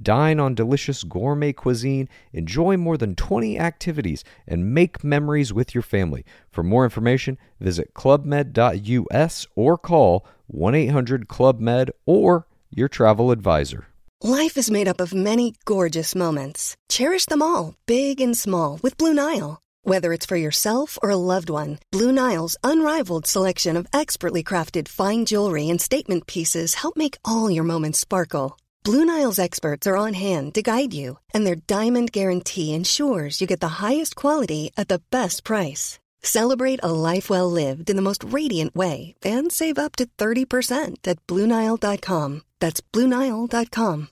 Dine on delicious gourmet cuisine, enjoy more than 20 activities, and make memories with your family. For more information, visit clubmed.us or call 1 800 Club Med or your travel advisor. Life is made up of many gorgeous moments. Cherish them all, big and small, with Blue Nile. Whether it's for yourself or a loved one, Blue Nile's unrivaled selection of expertly crafted fine jewelry and statement pieces help make all your moments sparkle. Blue Nile's experts are on hand to guide you, and their diamond guarantee ensures you get the highest quality at the best price. Celebrate a life well lived in the most radiant way and save up to 30% at BlueNile.com. That's BlueNile.com.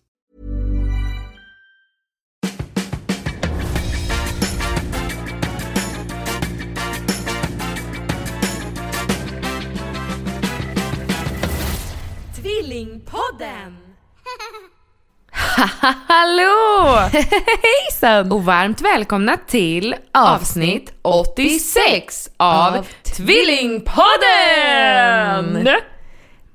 Tvillingpodden! Hallå! Hejsan! Och varmt välkomna till avsnitt 86 av, av Tvillingpodden!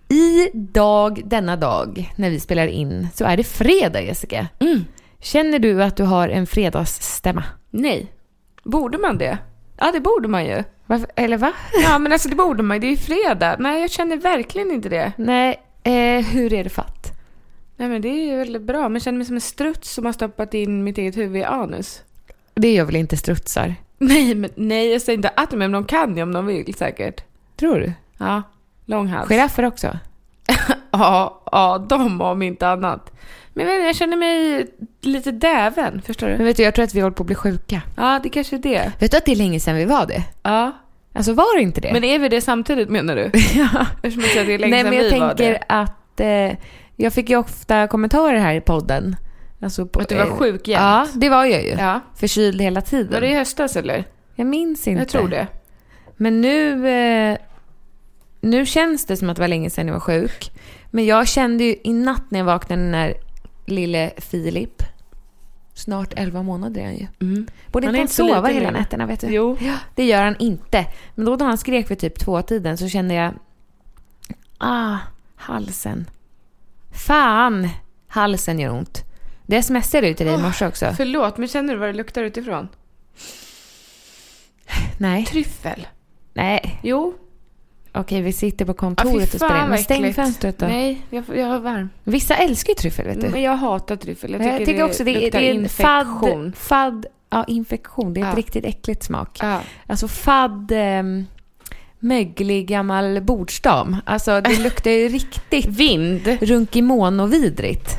I dag, denna dag, när vi spelar in, så är det fredag Jessica. Mm. Känner du att du har en fredagsstämma? Nej. Borde man det? Ja, det borde man ju. Varför, eller va? Ja, men alltså det borde man ju. Det är ju fredag. Nej, jag känner verkligen inte det. Nej, eh, hur är det fatt? Nej, men det är ju väldigt bra. Men jag känner mig som en struts som har stoppat in mitt eget huvud i anus. Det gör väl inte strutsar? Nej, men nej, jag säger inte att de, men de kan ju om de vill säkert. Tror du? Ja, lång hals. Giraffer också? Ja, ja, de om inte annat. Men jag, jag känner mig lite däven, förstår Men du? vet du, jag tror att vi håller på att bli sjuka. Ja, det kanske är det. Vet du att det är länge sedan vi var det? Ja. Alltså var det inte det? Men är vi det samtidigt menar du? ja. Eftersom att det är länge Nej, sedan men jag vi var tänker det. att eh, jag fick ju ofta kommentarer här i podden. Alltså på, Att du var eh, sjuk jämt? Ja, det var jag ju. Ja. Förkyld hela tiden. Var det i höstas eller? Jag minns inte. Jag tror det. Men nu, eh, nu känns det som att det var länge sedan jag var sjuk. Men jag kände ju i natt när jag vaknade när lille Filip, snart 11 månader är han ju. Borde Han inte han sova hela längre. nätterna vet du? Jo. Ja, det gör han inte. Men då när han skrek vid typ två-tiden så kände jag... Ah, halsen. Fan, halsen gör ont. Det smsade ut till dig i morse också. Förlåt, men känner du vad det luktar utifrån? Nej. Tryffel. Nej. Jo. Okej, vi sitter på kontoret och spelar in. Men stäng fönstret då. Nej, jag, jag är varm. Vissa älskar ju tryffel, vet du. Men jag hatar tryffel. Jag tycker, jag tycker också det, är- luktar det är en infektion. fadd, fadd... Ja, infektion. Det är ett Ja. riktigt äckligt smak. Ja. Alltså fadd... ehm, möglig gammal bordsdam. Alltså det luktar ju riktigt Vind. runkimon och vidrigt.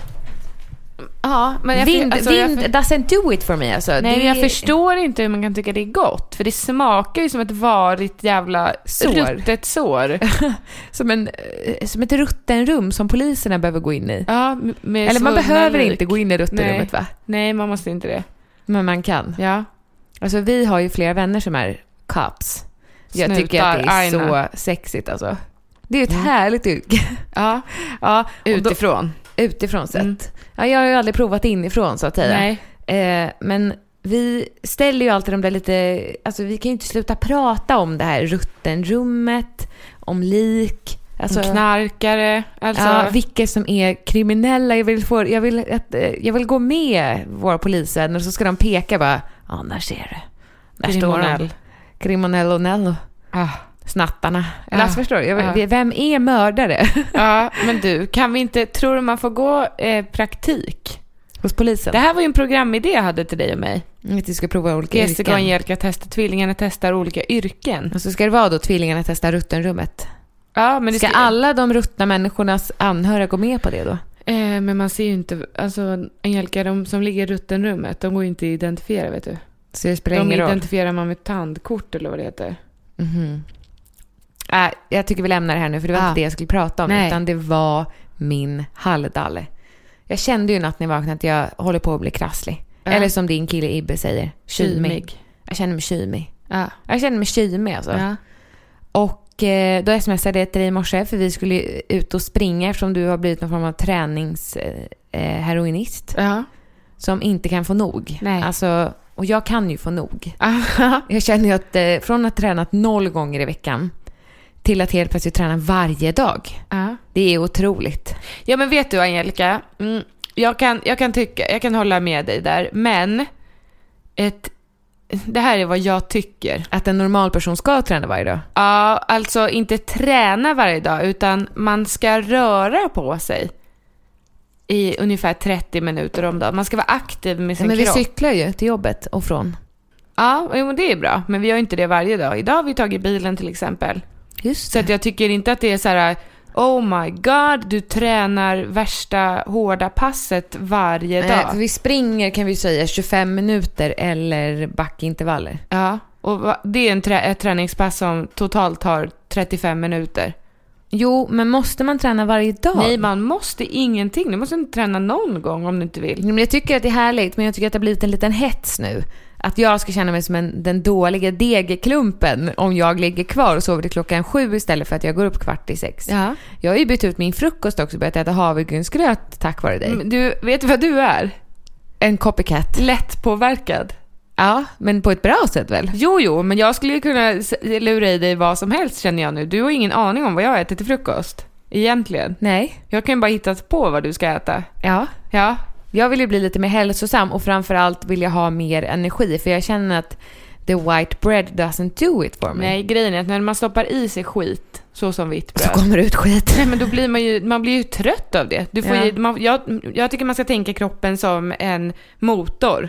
Ja, men jag, vind alltså, vind jag, doesn't do it for me alltså. Nej, det jag förstår inte hur man kan tycka det är gott. För det smakar ju som ett varigt jävla Sår. ruttet sår. Som, en, eh, som ett ruttenrum som poliserna behöver gå in i. Ja, Eller man behöver lik. inte gå in i ruttenrummet va? Nej, man måste inte det. Men man kan. Ja. Alltså vi har ju flera vänner som är cops. Jag tycker att det är så aina. sexigt alltså. Det är ett Mm. härligt yrke. Ja, ja, och då- utifrån. utifrån sett. Mm. Ja, jag har ju aldrig provat inifrån så att säga. Nej. Eh, men vi ställer ju alltid de där lite, alltså vi kan ju inte sluta prata om det här ruttenrummet, om lik. Alltså, Knarkare. Alltså, ja, vilka som är kriminella. Jag vill, få, jag, vill att, eh, jag vill gå med våra polisvänner och så ska de peka bara, där ser du. Där står de. Criminello Nello. Ah. Snattarna. Eller alltså förstår du? Vem är mördare? Ja, men du, kan vi inte, tror du man får gå eh, praktik? Hos polisen. Det här var ju en programidé jag hade till dig och mig. Att vi ska prova olika Jessica och yrken. Angelica testar, tvillingarna testar olika yrken. Och så ska det vara då tvillingarna testa ruttenrummet. Ja, men det Ska alla de ruttna människornas anhöriga gå med på det då? Eh, men man ser ju inte, alltså Angelica, de som ligger i ruttenrummet, de går ju inte att identifiera vet du. Så det spelar De ingen roll? identifierar man med tandkort eller vad det heter. Mhm. Äh, jag tycker vi lämnar det här nu för det var Ja. inte det jag skulle prata om Nej. utan det var min halvdalle. Jag kände ju natt när jag vaknade att jag håller på att bli krasslig. Ja. Eller som din kille Ibbe säger, kymig. Jag känner mig kymig. Ja. Jag känner mig kymig alltså. Ja. Och eh, då smsade jag till dig i morse för vi skulle ut och springa eftersom du har blivit någon form av träningsheroinist eh, Ja. som inte kan få nog. Nej. Alltså, och jag kan ju få nog. Jag känner ju att eh, från att ha tränat noll gånger i veckan till att helt plötsligt träna varje dag. Ja. Det är otroligt. Ja men vet du Angelica, mm, jag, kan, jag kan tycka, jag kan hålla med dig där, men ett, det här är vad jag tycker. Att en normal person ska träna varje dag. Ja, alltså inte träna varje dag, utan man ska röra på sig i ungefär 30 minuter om dagen. Man ska vara aktiv med sin Men vi kropp. cyklar ju till jobbet och från. Ja, jo, det är bra, men vi gör inte det varje dag. Idag har vi tagit bilen till exempel. Just Så att jag tycker inte att det är så här, oh my god, du tränar värsta hårda passet varje dag. Nej, för vi springer kan vi säga 25 minuter eller backintervaller. Ja, och det är en trä- ett träningspass som totalt tar 35 minuter. Jo, men måste man träna varje dag? Nej, man måste ingenting. Du måste inte träna någon gång om du inte vill. Men jag tycker att det är härligt, men jag tycker att det har blivit en liten hets nu. Att jag ska känna mig som en, den dåliga degklumpen om jag ligger kvar och sover till klockan sju istället för att jag går upp kvart i sex. Ja. Jag har ju bytt ut min frukost också och börjat äta havregrynsgröt tack vare dig. Men Du, vet du vad du är? En copycat. Lättpåverkad. Ja, men på ett bra sätt väl? Jo, jo, men jag skulle ju kunna lura i dig vad som helst känner jag nu. Du har ingen aning om vad jag äter till frukost. Egentligen. Nej. Jag kan ju bara hitta på vad du ska äta. Ja. Ja. Jag vill ju bli lite mer hälsosam och framförallt vill jag ha mer energi för jag känner att the white bread doesn't do it for me. Nej, grejen är att när man stoppar i sig skit, så som vitt Så bröd. kommer det ut skit. Nej, men då blir man ju, man blir ju trött av det. Du får Ja. ju, man, jag, jag tycker man ska tänka kroppen som en motor.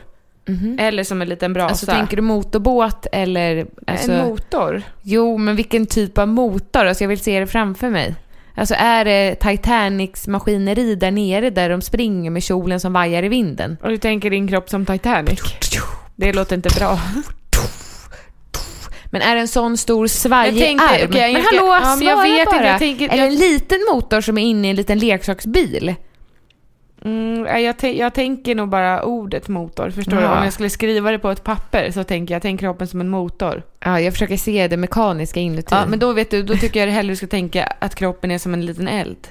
Eller som en liten brasa. Alltså tänker du motorbåt eller... Alltså, En motor? Jo, men vilken typ av motor? Alltså jag vill se det framför mig. Alltså är det Titanics maskineri där nere där de springer med kjolen som vajar i vinden? Och du tänker din kropp som Titanic? Det låter inte bra. Men är det en sån stor svajig Jag tänkte- arm? okej, men jag- hallå, ja, men jag svara vet inte, bara. jag tänker- Eller jag- en liten motor som är inne i en liten leksaksbil? Mm, jag, jag tänker nog bara ordet motor, förstår du? Ja. Om jag skulle skriva det på ett papper så tänker jag, tänk kroppen som en motor. Ja, jag försöker se det mekaniska inuti. Ja, men då vet du, då tycker jag hellre du ska tänka att kroppen är som en liten eld.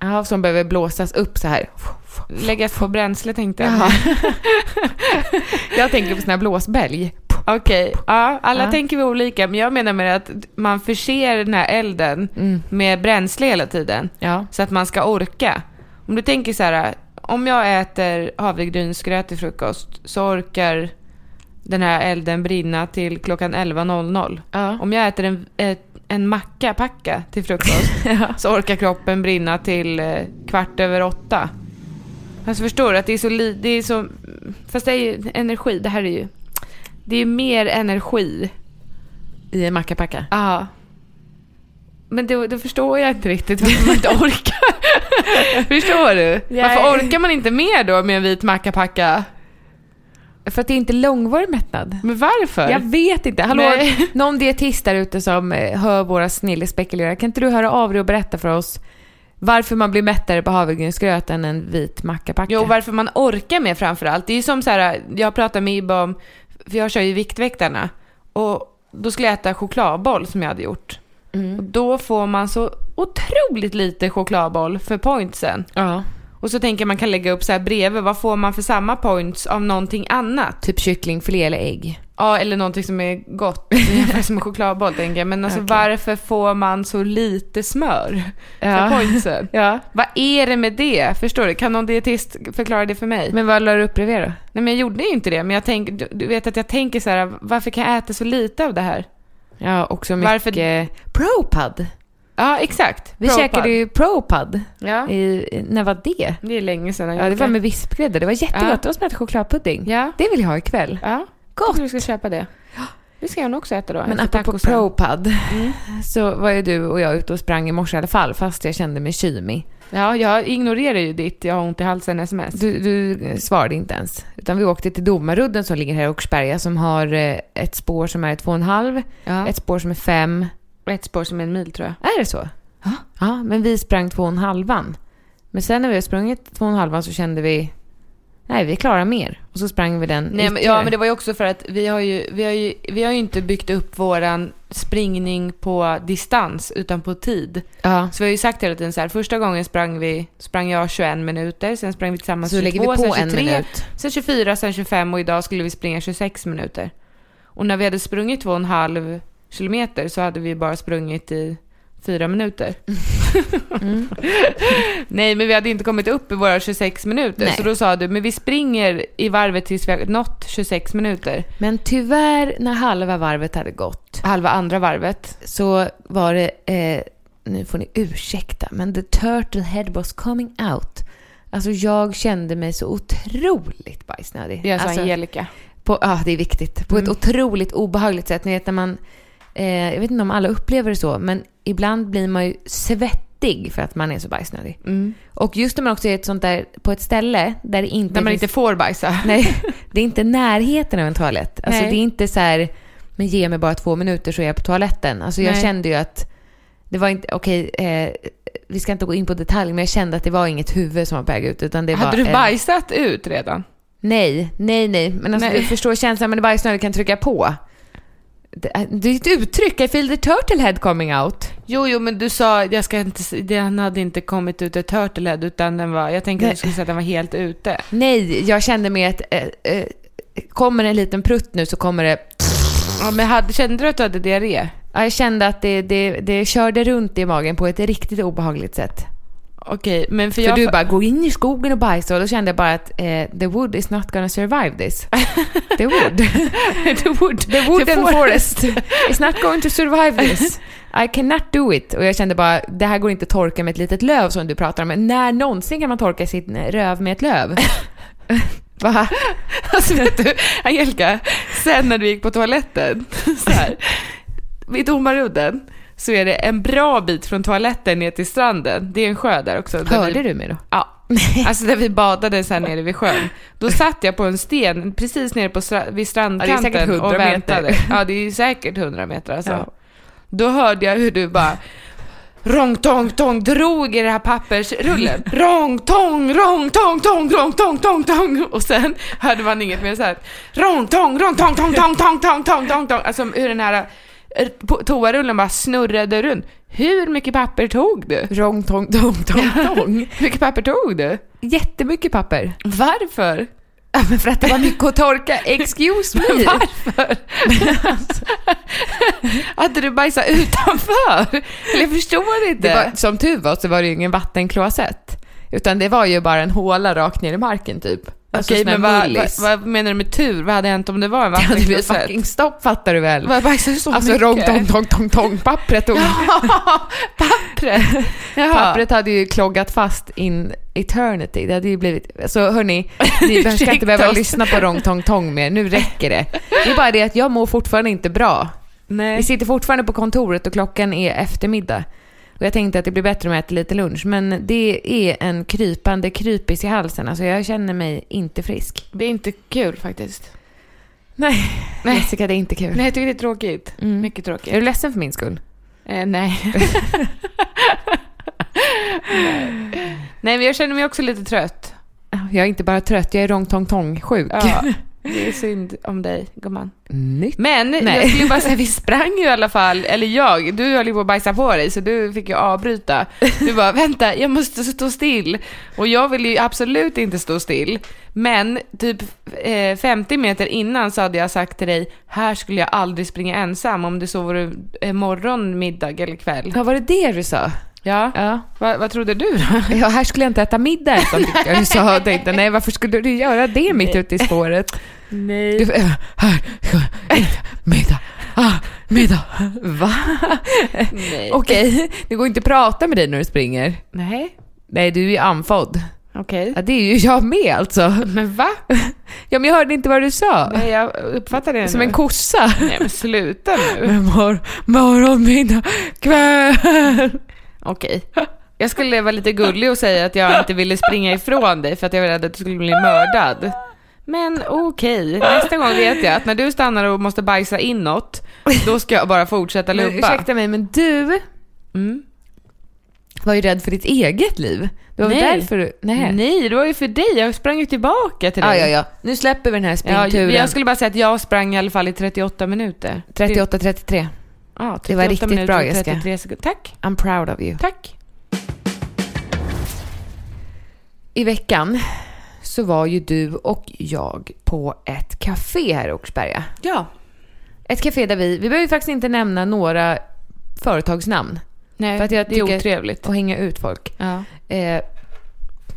Ja, som behöver blåsas upp så här. Läggas på bränsle tänkte jag. Jaha. jag tänker på såna här blåsbälg. Okej, ja, alla Ja. tänker vi olika, men jag menar med att man förser den här elden Mm. med bränsle hela tiden. Ja. Så att man ska orka. Om du tänker så här, om jag äter havregrynsgröt till frukost så orkar den här elden brinna till klockan 11.00. Ja. Om jag äter en, ett, en macka, packa till frukost så orkar kroppen brinna till eh, kvart över åtta. Alltså förstår du att det är så li, det är så, fast det är ju energi, det här är ju, det är ju mer energi. I en mackapacka. Ja. Men då, då förstår jag inte riktigt varför man inte orkar. förstår du? Nej. Varför orkar man inte mer då med en vit mackapacka? För att det är inte långvarig mättnad. Men varför? Jag vet inte. Hallå, Nej. någon dietist där ute som eh, hör våra snillespekulera. Kan inte du höra av dig och berätta för oss varför man blir mättare på havregrynsgröt än en vit mackapacka? Jo, varför man orkar med framförallt. Det är ju som så här, jag pratar med Ibbe om, för jag kör ju Viktväktarna. Och då skulle jag äta chokladboll som jag hade gjort. Och Mm. då får man så otroligt lite chokladboll för pointsen. Ja. Och så tänker man kan lägga upp så här bredvid, vad får man för samma points av någonting annat? Typ kycklingfilé eller ägg. Ja, eller någonting som är gott. Som en chokladboll tänker jag. Men alltså Okej. varför får man så lite smör för Ja. pointsen? ja. Vad är det med det? Förstår du? Kan någon dietist förklara det för mig? Men vad la du upp bredvid då? Nej men jag gjorde ju inte det. Men jag tänk, du, du vet att jag tänker så här, varför kan jag äta så lite av det här? Ja, också mycket... Varför- Propad. Ja, exakt. Vi Propad. käkade ju Propad. Ja, I, när var det? det är länge sedan. Ja, det var med vispgrädde. Det var jättegott. Ja. Det var som att äta chokladpudding. Ja, Det vill jag ha ikväll. ja. Gott. Du ska köpa det. Det ska jag nog också äta då. Men apropå. Propad Mm. så var ju du och jag ute och sprang i morse i alla fall fast jag kände mig kymig. Ja, jag ignorerar ju ditt jag har ont i halsen sms. Du, du svarade inte ens. Utan vi åkte till Domarudden som ligger här i Åkersberga som har eh, ett spår som är två och en halv, ja. ett spår som är fem. Ett spår som är en mil tror jag. Är det så? Ja. Ja, men vi sprang två och en halvan. Men sen när vi har sprungit två och en halvan så kände vi nej vi klarar mer. Och så sprang vi den Nej, men, ja, men det var ju också för att vi har ju, vi har ju, vi har ju inte byggt upp våran springning på distans utan på tid. ja. Så vi har ju sagt hela tiden så här, första gången sprang vi, sprang jag 21 minuter, sen sprang vi tillsammans Så 22, lägger vi på sen en 23, minut. sen 24, sen 25 och idag skulle vi springa 26 minuter. Och när vi hade sprungit två och en halv kilometer så hade vi bara sprungit i fyra minuter. Mm. Nej, men vi hade inte kommit upp i våra 26 minuter. Nej. Så då sa du, men vi springer i varvet tills vi har nått 26 minuter. Men tyvärr, när halva varvet hade gått Halva andra varvet. så var det, eh, nu får ni ursäkta, men the turtle head was coming out. Alltså jag kände mig så otroligt bajsnödig. Är alltså, alltså, Angelica. på, ja, det är viktigt. På ett Mm. otroligt obehagligt sätt. Ni vet när man, eh, jag vet inte om alla upplever det så, men ibland blir man ju svettig för att man är så bajsnödig. Mm. Och just när man också är ett sånt där, på ett ställe där det inte Där man finns inte får bajsa. Nej, det är inte närheten av en toalett. Alltså Nej. det är inte så här, men ge mig bara två minuter så är jag på toaletten. Alltså jag Nej. kände ju att det var inte, okej, eh, vi ska inte gå in på detalj, men jag kände att det var inget huvud som var på väg ut. Utan det var Hade du en- bajsat ut redan? Nej, nej, nej. Men alltså Nej. du förstår känslan, men det bajsnödig kan trycka på. Det, är- ett uttryck, I feel the turtle head coming out. Jo, jo, men du sa, jag ska inte, den hade inte kommit ut ett turtlehead utan den var, jag tänkte att du skulle säga att den var helt ute. Nej, jag kände med att eh, eh, kommer en liten prutt nu så kommer det Ja, men hade, kände du att du hade diarré? Ja, jag kände att det, det, det körde runt i magen på ett riktigt obehagligt sätt. Okej, men för För jag... du bara, gå in i skogen och bajsa och då kände jag bara att eh, the wood is not gonna survive this. The wood. the wood. The wood The forest is not going to survive this. I cannot do it. Och jag kände bara, det här går inte att torka med ett litet löv som du pratar om. Men när någonsin kan man torka sin röv med ett löv? Va? Alltså vet du, Angelica, sen när du gick på toaletten, så här, vid Domarudden, så är det en bra bit från toaletten ner till stranden. Det är en sjö där också. Där Hörde vi, du mig då? Ja. Alltså där vi badade sen nere vid sjön. Då satt jag på en sten precis nere på stra- vid strandkanten Ja, det är säkert 100 och meter. väntade. Ja, det är säkert 100 meter alltså. Ja. Då hörde jag hur du bara Rong, tong, tong, drog i det här pappersrullen. Rong, tong, rong, tong, tong, rong, tong, tong, tong. Och sen hörde man inget mer så här. Rong, tong, rong, tong, tong, tong, tong, tong, tong, tong, tong. Alltså hur den här toarullen bara snurrade runt. Hur mycket papper tog du? Rong, tong, tong, tong, tong. Hur mycket papper tog du? Jättemycket papper. Varför? Ja, men för att det var mycket att torka. Excuse me. Varför? Hade du bajsat utanför? Jag förstår inte. Var, som tur var så var det ju ingen vattenklosett. Utan det var ju bara en håla rakt ner i marken typ. Alltså Okej, men vad, vad, vad menar du med tur? Vad hade hänt om det var en Det hade blivit vattenklosett? fucking stopp fattar du väl? Vad bajsade du så Alltså mycket? rong, tong, tong, tong, tong, pappret tog... Ja, pappret. Jaha. Pappret hade ju kloggat fast in eternity. Det hade ju blivit... Så hörni, ni ska inte behöva lyssna på rong, tong, tong mer. Nu räcker det. Det är bara det att jag mår fortfarande inte bra. Vi Nej. sitter fortfarande på kontoret och klockan är eftermiddag. Och jag tänkte att det blir bättre om jag äter lite lunch. Men det är en krypande krypis i halsen. Alltså jag känner mig inte frisk. Det är inte kul faktiskt. Nej, Nej. Jessica det är inte kul. Nej, jag tycker det är tråkigt. Mm. Mycket tråkigt. Är du ledsen för min skull? Eh, nej. nej. Men jag känner mig också lite trött. Jag är inte bara trött, jag är rong, tong, tong sjuk. Ja, det är synd om dig, gumman. Nytt. Men Nej. jag skulle bara säga, vi sprang ju i alla fall, eller jag, du höll ju på att bajsa på dig så du fick ju avbryta. Du bara, vänta, jag måste stå still. Och jag ville ju absolut inte stå still. Men typ eh, 50 meter innan så hade jag sagt till dig, här skulle jag aldrig springa ensam om det så vore morgon, middag eller kväll. Ja, var det det du sa? Ja, Ja. vad, vad trodde du då? Ja, här skulle jag inte äta middag ensam tyckte jag du sa. Och tänkte, nej varför skulle du göra det mitt ute i spåret? Nej. Du, äh, här, ska jag äta middag. Ah, middag. Va? Nej. Okej, det går inte att prata med dig när du springer. Nej, Nej, du är ju andfådd. okej. Ja, det är ju jag med alltså. Men va? Ja, men jag hörde inte vad du sa. Nej, jag uppfattar det Som nu. en kossa. Nej, men sluta nu. Men mor, morgon, middag, kväll. Okej. Jag skulle vara lite gullig och säga att jag inte ville springa ifrån dig för att jag var rädd att du skulle bli mördad. Men okej, nästa gång vet jag att när du stannar och måste bajsa inåt, då ska jag bara fortsätta Men, lumpa. ursäkta mig, men du, Mm. var ju rädd för ditt eget liv. Det var Nej. därför du... Nej. Nej, det var ju för dig. Jag sprang ju tillbaka till Ja, dig. ja, ja. Nu släpper vi den här Ja, springturen. jag skulle bara säga att jag sprang i alla fall i 38 minuter. 38-33. Ja, 38 Det var riktigt bra, Jessica. 33 sekunder. Tack, I'm proud of you. tack. I veckan så var ju du och jag på ett café här i Åkersberga. Ja. Ett café där vi, vi behöver ju faktiskt inte nämna några företagsnamn Nej, För att jag det är otrevligt. och hänga ut folk. Ja. Eh,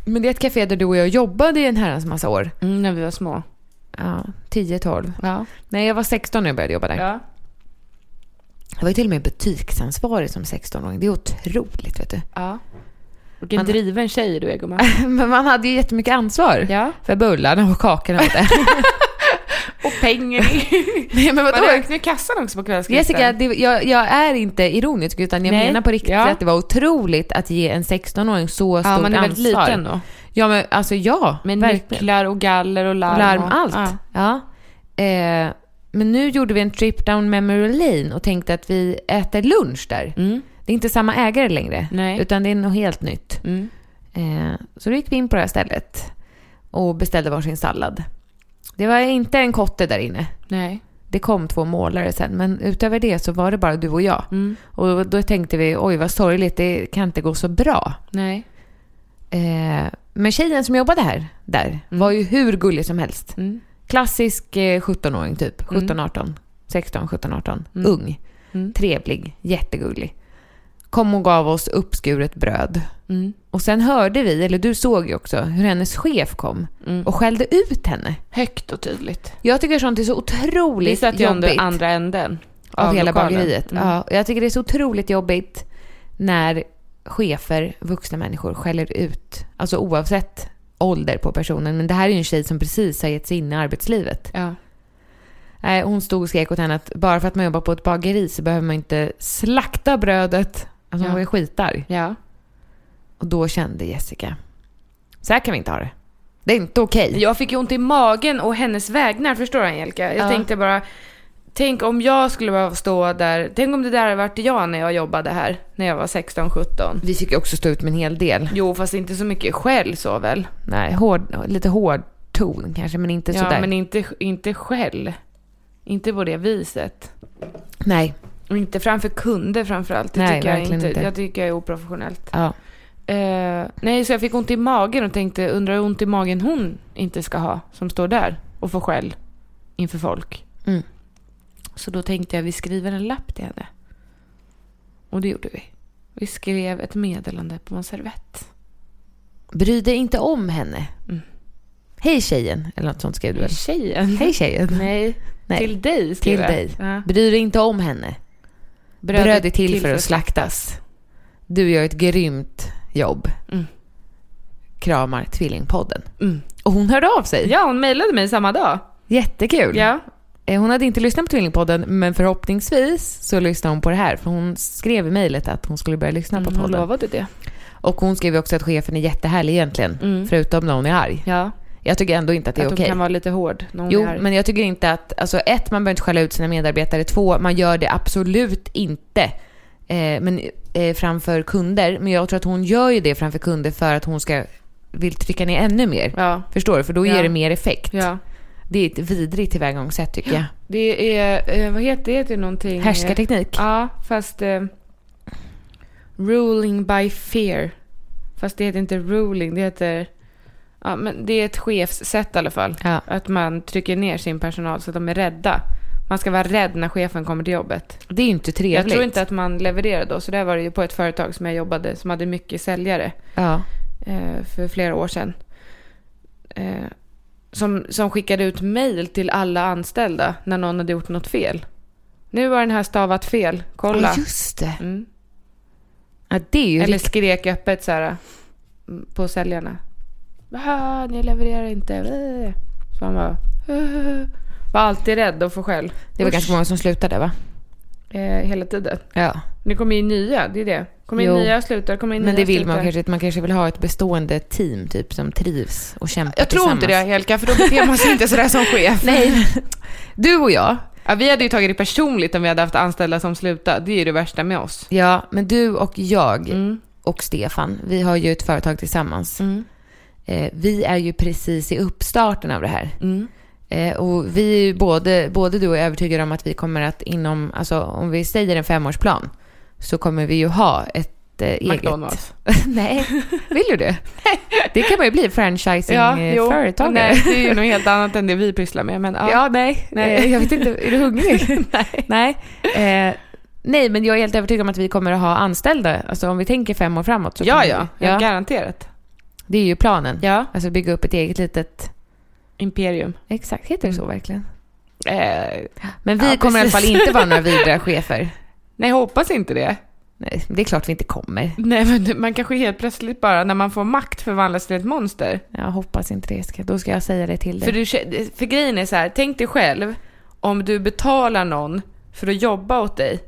men det är ett café där du och jag jobbade i en herrans massa år. Mm, när vi var små. Ja, 10-12. Ja. Nej, jag var 16 när jag började jobba där. ja. Jag var ju till och med butiksansvarig som 16-åring. Det är otroligt, vet du. ja. Vilken Man- driven tjej du är gumman. Men man hade ju jättemycket ansvar Ja. för bullarna och kakorna. Vet du. Och pengar. Nej, men Man vadå? räknar ju kassan också på kvällskvisten. Jessica, det, jag, jag är inte ironisk utan jag Nej. menar på riktigt Ja. att det var otroligt att ge en 16-åring så ja, stort man är väldigt ansvar. liten då. Ja, men alltså ja. Med nycklar och galler och larm. Larm, och, allt. Ja. Ja. Eh, men nu gjorde vi en trip down memory lane och tänkte att vi äter lunch där. Mm. Det är inte samma ägare längre, Nej. utan det är något helt nytt. Mm. Eh, så då gick vi in på det här stället och beställde varsin sallad. Det var inte en kotte där inne. Nej. Det kom två målare sen, men utöver det så var det bara du och jag. Mm. Och då tänkte vi, oj vad sorgligt, det kan inte gå så bra. Nej. Eh, men tjejen som jobbade här, där, var ju hur gullig som helst. Mm. Klassisk eh, 17-åring typ. Mm. 17, 18. 16, 17, 18. Mm. Ung. Mm. Trevlig. Jättegullig. Kom och gav oss uppskuret bröd. Mm. Och sen hörde vi, eller du såg ju också, hur hennes chef kom Mm. och skällde ut henne. Högt och tydligt. Jag tycker sånt är så Vi otroligt satt ju under jobbigt andra änden av, hela lokalen. bageriet. Mm. Ja, och jag tycker det är så otroligt jobbigt när chefer, vuxna människor, skäller ut. Alltså oavsett ålder på personen. Men det här är ju en tjej som precis har gett sig in i arbetslivet. Ja. Nej, hon stod och skrek åt henne att bara för att man jobbar på ett bageri så behöver man inte slakta brödet. Alltså hon var ju skitarg. ja. Och då kände Jessica, så här kan vi inte ha det. Det är inte okej. Jag fick ju ont i magen och hennes vägnar, förstår du Angelica? Jag Ja. tänkte bara, tänk om jag skulle behöva stå där, tänk om det där hade varit jag när jag jobbade här, när jag var 16-17. Vi fick ju också stå ut med en hel del. Jo, fast inte så mycket skäll så väl? Nej, hård, lite hård ton kanske, men inte Ja, sådär. men inte, inte skäll. Inte på det viset. Nej, Och inte framför kunder framförallt. Det Nej, tycker jag inte. inte. Jag tycker jag är oprofessionellt. ja. Eh, nej, så jag fick ont i magen och tänkte, undrar hur ont i magen hon inte ska ha, som står där och får skäll inför folk. Mm. Så då tänkte jag, vi skriver en lapp till henne. Och det gjorde vi. Vi skrev ett meddelande på en servett. Bry dig inte om henne. Mm. Hej tjejen, eller något sånt skrev du väl? Tjejen? Hej tjejen. Nej, Nej. till dig skrev Till jag. dig. Ja. Bry dig inte om henne. Bröd, är till, för att slaktas. Du gör ett grymt jobb. Mm. Kramar Tvillingpodden. Mm. Och hon hörde av sig. Ja, hon mejlade mig samma dag. Jättekul. Ja. Eh, Hon hade inte lyssnat på Tvillingpodden, men förhoppningsvis så lyssnade hon på det här. För hon skrev i mejlet att hon skulle börja lyssna på Mm, hon podden. lovade det. Och hon skrev också att chefen är jättehärlig egentligen. Mm. Förutom när hon är arg. Ja, Jag tycker ändå inte att det är att okej. hon kan vara lite hård när hon Jo, är arg. men jag tycker inte att... Alltså ett, man behöver inte skälla ut sina medarbetare. Två, man gör det absolut inte eh, men, eh, framför kunder. Men jag tror att hon gör ju det framför kunder för att hon ska vill trycka ner ännu mer. Ja, Förstår du? För då Ja. ger det mer effekt. ja. Det är ett vidrigt tillvägagångssätt tycker jag. Det är, eh, vad heter det? heter någonting? eh, Härskarteknik. Ja, fast eh, ruling by fear. Fast det heter inte ruling, det heter... Ja, men det är ett chefssätt i alla fall. Ja. Att man trycker ner sin personal så att de är rädda. Man ska vara rädd när chefen kommer till jobbet. Det är ju inte trevligt. Jag tror inte att man levererar då. Så där var det ju på ett företag som jag jobbade som hade mycket säljare Ja. eh, för flera år sedan. Eh, som, som skickade ut mejl till alla anställda när någon hade gjort något fel. Nu har den här stavat fel. Kolla. Ja, just det. Mm. Ja, det är ju Eller riktigt... skrek öppet så här mm, på säljarna. Va, ni levererar inte. Äh. Så han var, äh. var alltid rädd att få skäll. Det var Usch. ganska många som slutade va? Eh, hela tiden. Ja. Det kommer ju nya, det är det. kommer in Jo. nya slutar, kommer in Men nya det vill man slutar. kanske. Man kanske vill ha ett bestående team typ som trivs och kämpar Jag tror inte det tillsammans. Helka, för då beter man sig inte sådär som chef. Nej. Du och jag. Ja, vi hade ju tagit det personligt om vi hade haft anställda som slutade. Det är ju det värsta med oss. Ja, men du och jag Mm. och Stefan, vi har ju ett företag tillsammans. Mm. Eh, vi är ju precis i uppstarten av det här. Mm. Eh, och vi är både, både du och jag är övertygade om att vi kommer att inom, alltså om vi säger en femårsplan, så kommer vi ju ha ett eh, eget... McDonalds. Nej, vill du det? Det kan man ju bli, Ja, jo. franchising-företagare. Nej, det är ju något helt annat än det vi pysslar med. Men, ja. Ja, nej. Nej. Eh, Jag vet inte, är du hungrig? Nej. nej. Eh, nej, men jag är helt övertygad om att vi kommer att ha anställda. Alltså om vi tänker fem år framåt. Så ja, ja, vi, ja, garanterat. Det är ju planen. Ja, Alltså bygga upp ett eget litet... Imperium. Exakt, heter det så verkligen? Eh, Men vi Ja, kommer i alla fall precis. inte vara några vidriga chefer. nej, hoppas inte det. Nej, det är klart vi inte kommer. Nej, men man kanske helt plötsligt bara när man får makt förvandlas till ett monster. Jag hoppas inte det. Ska, då ska jag säga det till dig. För, du, för grejen är så här, tänk dig själv om du betalar någon för att jobba åt dig.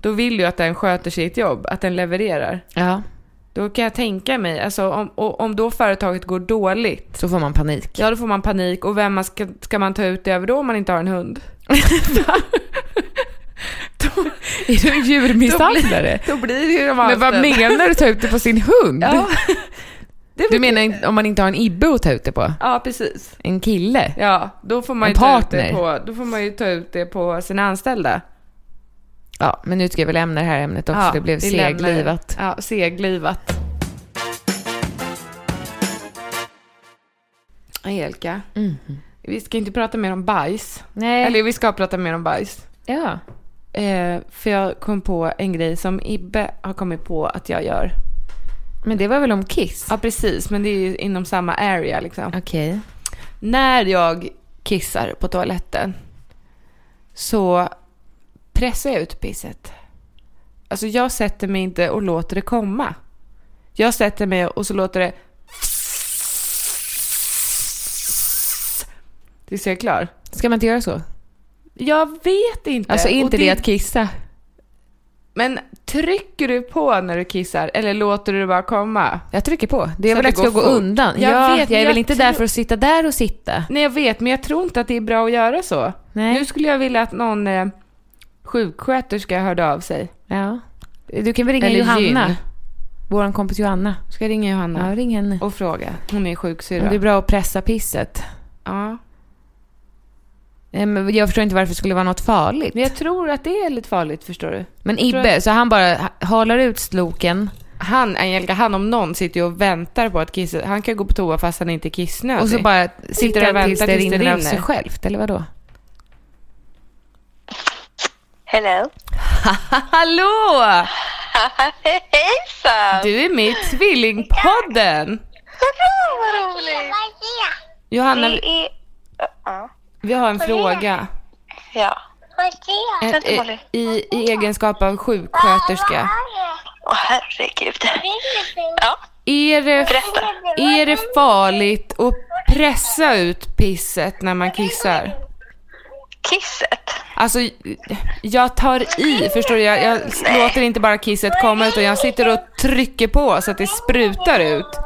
Då vill du att den sköter sitt jobb, att den levererar. Ja, Då kan jag tänka mig, alltså om, om då företaget går dåligt, så får man panik. ja då får man panik och vem man ska, ska man ta ut det över då om man inte har en hund? Är du en djurmisshandlare? Då blir det ju de Men vad menar du? Ta ut det på sin hund? Ja. Du menar om man inte har en Ibbe att ta ut det på? Ja, precis. En kille? Ja, då får man En ju ta ut det partner. på, då får man ju ta ut det på sina anställda. Ja, men nu ska jag väl lämna det här ämnet också. Ja, det blev seglivat. Ja, seglivat. Angelica, Mm. vi ska inte prata mer om bajs. Nej. Eller vi ska prata mer om bajs. Ja. Eh, för jag kom på en grej som Ibbe har kommit på att jag gör. Men det var väl om Kiss? Ja, precis. Men det är ju inom samma area liksom. Okej. När jag kissar på toaletten så pressar jag ut pisset. Alltså jag sätter mig inte och låter det komma. Jag sätter mig och så låter det Tills jag är klar. Ska man inte göra så? Jag vet inte. Alltså är inte det att kissa? Men trycker du på när du kissar eller låter du det bara komma? Jag trycker på. Det är Så väl att det det ska gå undan. Jag ja, vet, jag är jag väl inte där för att sitta där och sitta. Nej, jag vet, men jag tror inte att det är bra att göra så. Nej. Nu skulle jag vilja att någon eh, sjuksköterska hörde av sig. Ja. Du kan väl ringa Eller Johanna? gyn. Vår kompis Johanna. Ska jag ringa Johanna Ja, ring henne. och fråga? Hon är sjuksyrra. det är bra att pressa pisset. Ja. Men jag förstår inte varför det skulle vara något farligt. Men jag tror att det är lite farligt, förstår du. Men Ibbe, så han bara ha- halar ut sloken Han, Angelica, han om någon sitter ju och väntar på att kissa. Han kan gå på toa fast han inte är kissnödig. och så bara Sitter han väntar tills det rinner av sig självt, eller vadå? Hello. Hallå! Hejsan! Du är med i Tvillingpodden! Hurra, vad roligt! Johanna, Det är... Ja. vi har en fråga. Ja. Vänta, i, i, I egenskap av sjuksköterska. Åh, herregud. Ja, Är det, berätta. är det farligt att pressa ut pisset när man kissar? Kisset. Alltså, jag tar i, förstår du? Jag, jag låter inte bara kisset komma utan jag sitter och trycker på så att det sprutar ut.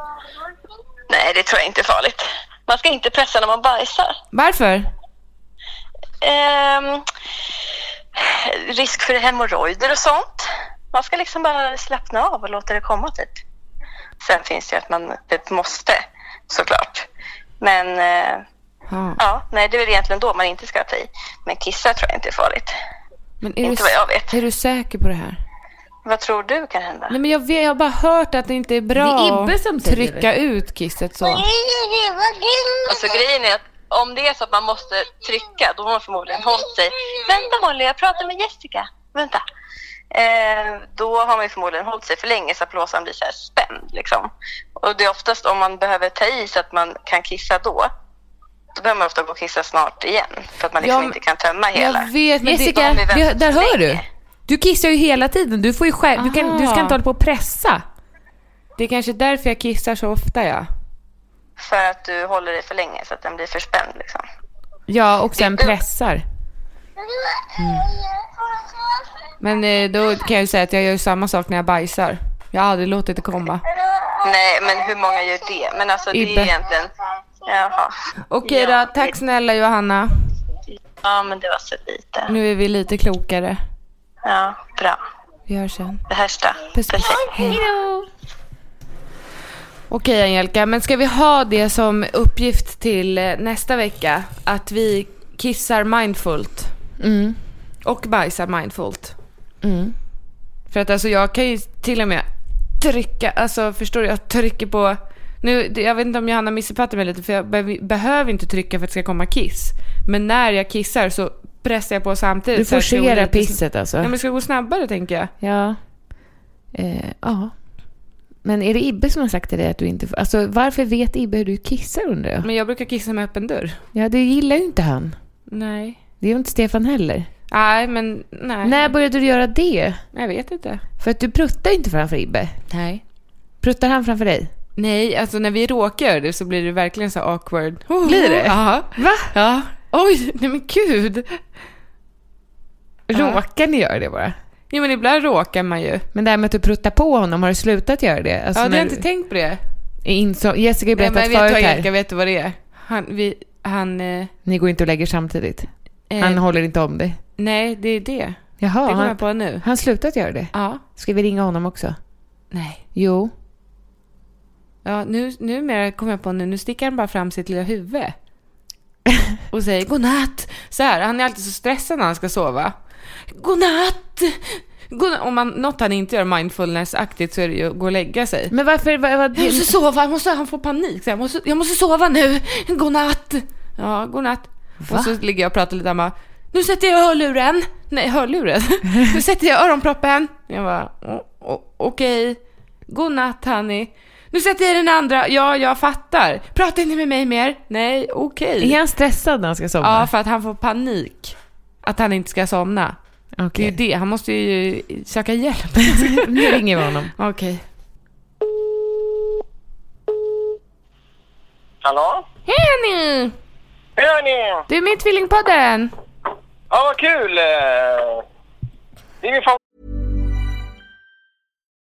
Nej, det tror jag inte är farligt. Man ska inte pressa när man bajsar. Varför? Ehm, risk för hemorrojder och sånt. Man ska liksom bara slappna av och låta det komma typ. Sen finns det ju att man typ måste såklart. Men eh, Ja. ja, nej det är väl egentligen då man inte ska ta i. Men kissa tror jag inte är farligt. Men är Inte du, vad jag vet. är du säker på det här? Vad tror du kan hända? Nej men jag, vet, jag har bara hört att det inte är bra Det är Ibbe som att trycka ut kisset så. Alltså grejen är att om det är så att man måste trycka då har man förmodligen hållit sig. Vänta Molly, jag pratar med Jessica. Vänta. Eh, då har man ju förmodligen hållit sig för länge så att blåsan blir så här spänd. Liksom. Och det är oftast om man behöver ta i så att man kan kissa då. Då behöver man ofta gå och kissa snart igen. För att man liksom Ja, inte kan tömma hela. Jag vet men Jessica, det, vi där hör du. länge. Du kissar ju hela tiden. Du får ju själv, du, kan, du ska inte hålla på och pressa. det är kanske därför jag kissar så ofta ja. För att du håller dig för länge så att den blir för spänd. Liksom. Ja, och sen pressar. Men eh, då kan jag ju säga att jag gör samma sak när jag bajsar. Jag har aldrig låtit det komma. Nej, men hur många gör det? Men alltså det är egentligen... Jaha. Okej då, tack snälla Johanna. Ja, men det var så lite. Nu är vi lite klokare. Ja, bra. Vi hörs sen. Det härsta. Puss puss. Puss. Hej då. Okej Angelica, men ska vi ha det som uppgift till eh, nästa vecka? Att vi kissar mindfullt Mm. och bajsar mindfullt. Mm. För att alltså jag kan ju till och med trycka, alltså förstår du? Jag trycker på, nu, jag vet inte om Johanna missuppfattar mig lite för jag be- behöver inte trycka för att det ska komma kiss. Men när jag kissar så pressar jag på samtidigt. Du forcerar pisset alltså? Ja men det ska gå snabbare tänker jag. Ja. Eh, ja. Men är det Ibbe som har sagt till dig att du inte får... Alltså varför vet Ibbe hur du kissar undrar jag? Men jag brukar kissa med öppen dörr. Ja, det gillar ju inte han. Nej. Det gör inte Stefan heller. Nej men nej. När började du göra det? Jag vet inte. För att du pruttar inte framför Ibbe. Nej. Pruttar han framför dig? Nej, alltså när vi råkar göra det så blir det verkligen så awkward. Blir det? Ja. Va? Ja. Oj, nej men gud. Råkar ni göra det bara? Jo men ibland råkar man ju. Men det här med att du pruttar på honom, har du slutat göra det? Alltså ja, det har jag inte tänkt på det. du- inså... Jessica har ju Nej, men berättat vet du förut vad här. Angelica, vet du vad det är? Han, vi, han... Eh, Ni går inte och lägger samtidigt. eh, Han håller inte om dig. Nej, det är det. Jaha, Det kommer han, jag på nu. han slutat göra det? Ja. Ska vi ringa honom också? Nej. Jo. Ja, nu, numera kommer jag på nu, nu sticker han bara fram sitt lilla huvud. Och säger godnatt. Så här, han är alltid så stressad när han ska sova. Godnatt! Godnatt. Om man, något han inte gör mindfulness-aktigt så är det ju att gå och lägga sig. Men varför... Vad, vad, Jag måste sova, jag måste, han får panik. Så jag, måste, jag måste sova nu. Godnatt. Ja, godnatt. Va? Och så ligger jag och pratar lite och bara, nu sätter jag hörluren. Nej, hörluren. nu sätter jag öronproppen. Jag bara, "O- o- okej. Godnatt honey. Nu sätter jag den andra. Ja, jag fattar. Prata inte med mig mer. Nej, okej. Är han stressad när han ska Ja, somna? för att han får panik. Att han inte ska somna. Det är ju det. Han måste ju söka hjälp. nu ringer vi honom. Okej. Hallå? Hej Annie! Hur är ni? Du är med i Tvillingpodden. Ja, vad kul! eh. Det är min.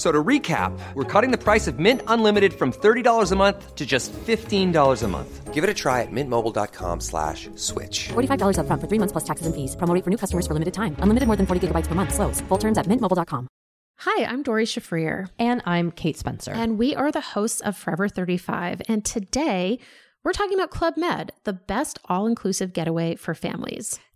F- So to recap, we're cutting the price of Mint Unlimited from $30 a month to just $15 a month. Give it a try at mintmobile.com slash switch. $45 upfront for three months plus taxes and fees. Promo rate for new customers for limited time. Unlimited more than 40 gigabytes per month. Slows. Full terms at mintmobile.com. Hi, I'm Dory Shafrir, And I'm Kate Spencer. and we are the hosts of Forever 35. And today we're talking about Club Med, the best all inclusive getaway for families.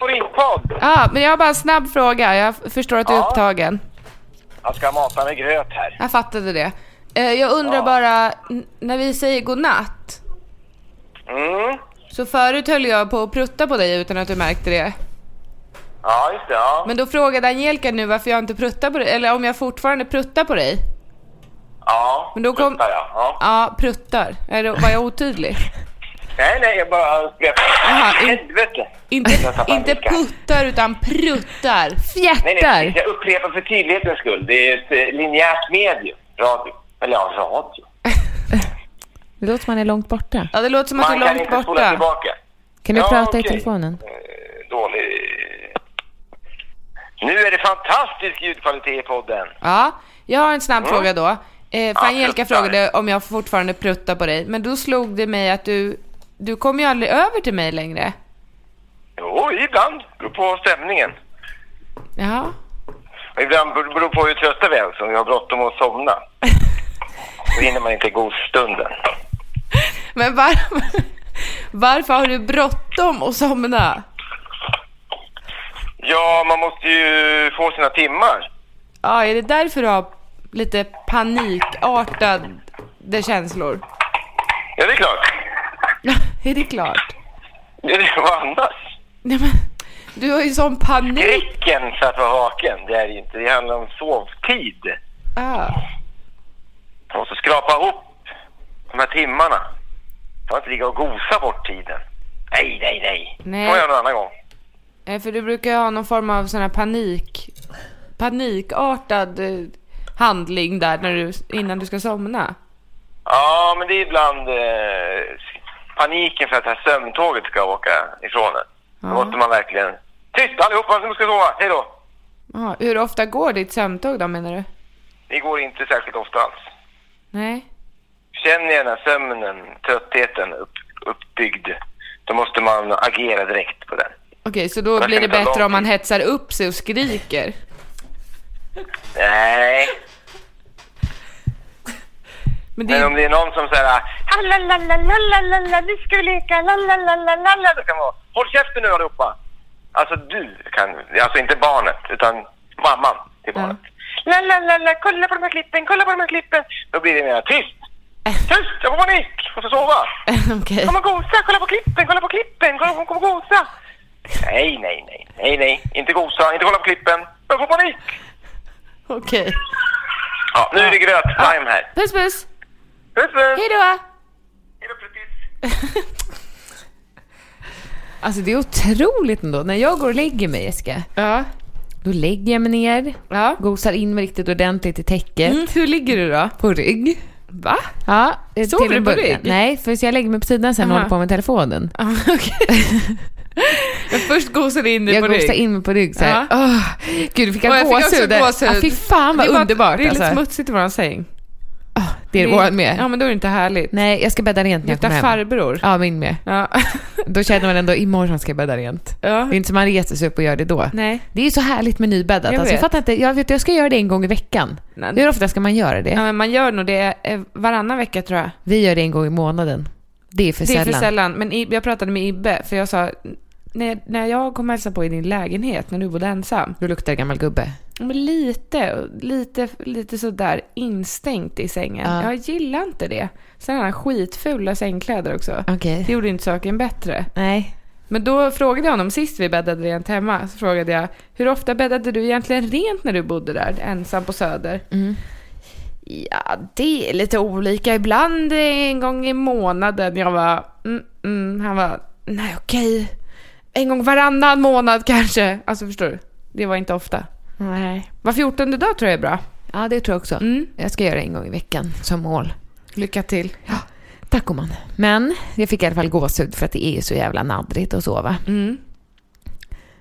Favoritpodd. Ja, men jag har bara en snabb fråga. Jag förstår att du är Ja. upptagen. Jag ska mata med gröt här. Jag fattade det. Eh, Jag undrar bara, n- när vi säger godnatt. Mm. Så förut höll jag på att prutta på dig utan att du märkte det. Ja, just det. Ja. Men då frågade Angelica nu varför jag inte pruttar på dig, eller om jag fortfarande pruttar på dig. Ja, Men då kom- pruttar jag. Ja. Ja, pruttar. Är det, var jag otydlig? Nej, nej, jag bara. Jaha, in- Helvete! Inte, inte puttar utan pruttar. Nej, nej, Fjärtar. jag upprepar för tydlighetens skull. Det är ett eh, linjärt medium. Radio. Eller ja, radio. Det låter som han är långt borta. Ja, det låter som att du Man är kan långt inte spola borta. tillbaka. Kan du Ja, prata i okej. telefonen? Eh, Dålig... Nu är det fantastisk ljudkvalitet i podden. Ja, jag har en snabb Mm. fråga då. Eh, för Ja, frågade om jag fortfarande pruttar på dig, men då slog det mig att du, du kommer ju aldrig över till mig längre. Jo, ibland. Beror på stämningen. Och ibland beror på hur trötta vi är, så om vi har bråttom att somna. Då hinner man inte godstunden. Men var, varför har du bråttom att somna? Ja, man måste ju få sina timmar. Ja, är det därför du har lite panikartade känslor? Ja, det är klart. Är det klart? Det var annars. Nej, men, Du har ju sån panik. Skräcken för att vara vaken, det är det inte. Det handlar om sovtid. Ah. Man måste skrapa ihop de här timmarna. Man får inte ligga och gosa bort tiden. Nej, nej, nej. Nej. får jag göra någon annan gång. Eh, För du brukar ju ha någon form av sån här panik, panikartad eh, handling där när du, innan du ska somna. Ja, men det är ibland eh, paniken för att det här sömntåget ska åka ifrån en. Då Ja. måste man verkligen... Tyst allihopa, nu ska sova. Hej då! Ja, hur ofta går ditt sömntåg då menar du? Det går inte särskilt ofta alls. Nej. Känner jag den här sömnen, tröttheten upp, uppbyggd, då måste man agera direkt på den. Okej, så då Det blir det bättre om man hetsar upp sig och skriker. Nej, Men det men om det är någon som säger "Lalalalalalala, nu ska vi leka, lalalalalala", då kan man vara håll käften nu allihopa. Alltså du kan, alltså inte barnet, utan mamman till barnet. Lalalala, kolla på de här klippen, kolla på de här klippen. Då blir det mer tyst. Tyst, jag får panik, jag får sova. Okej. Kom och gosa, kolla på klippen, kolla på klippen, kolla, kom och gosa. Nej, nej, nej, nej, nej, inte gosa, inte kolla på klippen. Jag får panik. Okej. Ja, nu är det gröt time här. Puss puss! Puss, puss. Hej då! Hej då, pluttis. Alltså det är otroligt ändå. När jag går och lägger mig Jessica, Ja. då lägger jag mig ner, Ja. gosar in mig riktigt ordentligt i täcket. Mm, hur ligger du då? På rygg. Va? Ja, Sover du på rygg? Nej, för jag lägger mig på sidan sen och Aha. håller på med telefonen. Ja, Okej. Men först gosar du in dig Jag på gosar rygg. in mig på rygg så här. Ja. Åh, gud, du fick jag jag fick också gåshud. Ja, fy fan vad Det är bara- underbart Det är lite alltså. smutsigt i våran säng. Det är våran med. Ja, men då är det inte härligt. Nej, jag ska bädda rent när jag kommer hem. farbror. Ja, min med. Ja. Då känner man ändå imorgon ska jag bädda rent. ja. Det är inte som man reser sig upp och gör det då. Nej. Det är ju så härligt med nybäddat. Jag alltså, jag fattar inte. Jag, vet, jag ska göra det en gång i veckan. Nej. Hur ofta ska man göra det? Ja, men man gör nog det eh, varannan vecka tror jag. Vi gör det en gång i månaden. Det är för det är sällan. för sällan. Men jag pratade med Ibbe, för jag sa, när, när jag kom och hälsa på i din lägenhet, när du bodde ensam. Då luktar gammal gubbe. Men lite, lite, lite sådär instängt i sängen. Ja. Jag gillar inte det. Sen har han skitfula sängkläder också. Okej. Det gjorde inte saken bättre. Nej. Men då frågade jag honom, sist vi bäddade rent hemma, så frågade jag, hur ofta bäddade du egentligen rent när du bodde där, ensam på Söder? Mm. Ja, det är lite olika. Ibland en gång i månaden. Jag var, mm, mm. Han var, nej okej. En gång varannan månad kanske. Alltså förstår du? Det var inte ofta. Nej. Var fjortonde dag tror jag är bra. Ja, det tror jag också. Mm. Jag ska göra det en gång i veckan som mål. Lycka till. Tack gumman. Men jag fick i alla fall gåshud för att det är så jävla naddrigt och sova. Mm.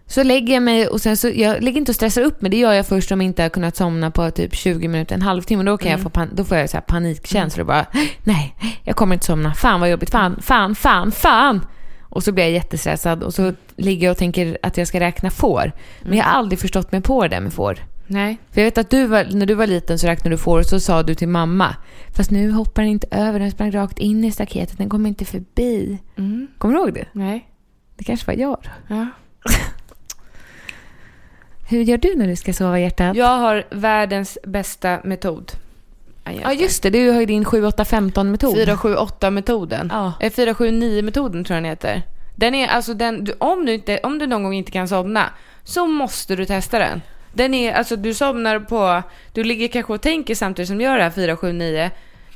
Så lägger jag mig och sen så, jag lägger inte och stressar upp mig. Det gör jag först om jag inte har kunnat somna på typ 20 minuter, en halvtimme. Då, kan jag få pan- då får jag så här panikkänslor och bara, nej, jag kommer inte somna. Fan vad jobbigt. Fan, fan, fan, fan. Och så blir jag jättestressad och så ligger jag och tänker att jag ska räkna får. Men jag har aldrig förstått mig på det där med får. Nej. För jag vet att du var, när du var liten så räknade du får och så sa du till mamma, fast nu hoppar den inte över, den sprang rakt in i staketet, den kommer inte förbi. Mm. Kommer du ihåg det? Nej. Det kanske var jag då. Ja. Hur gör du när du ska sova hjärtat? Jag har världens bästa metod. Ja just det, du har ju din 7-8-15-metod. 478-metoden. Ja. Eh, 479-metoden tror jag den heter. Den är alltså den, du, om, du inte, om du någon gång inte kan somna så måste du testa den. Den är, alltså du somnar på, du ligger kanske och tänker samtidigt som du gör det här 479,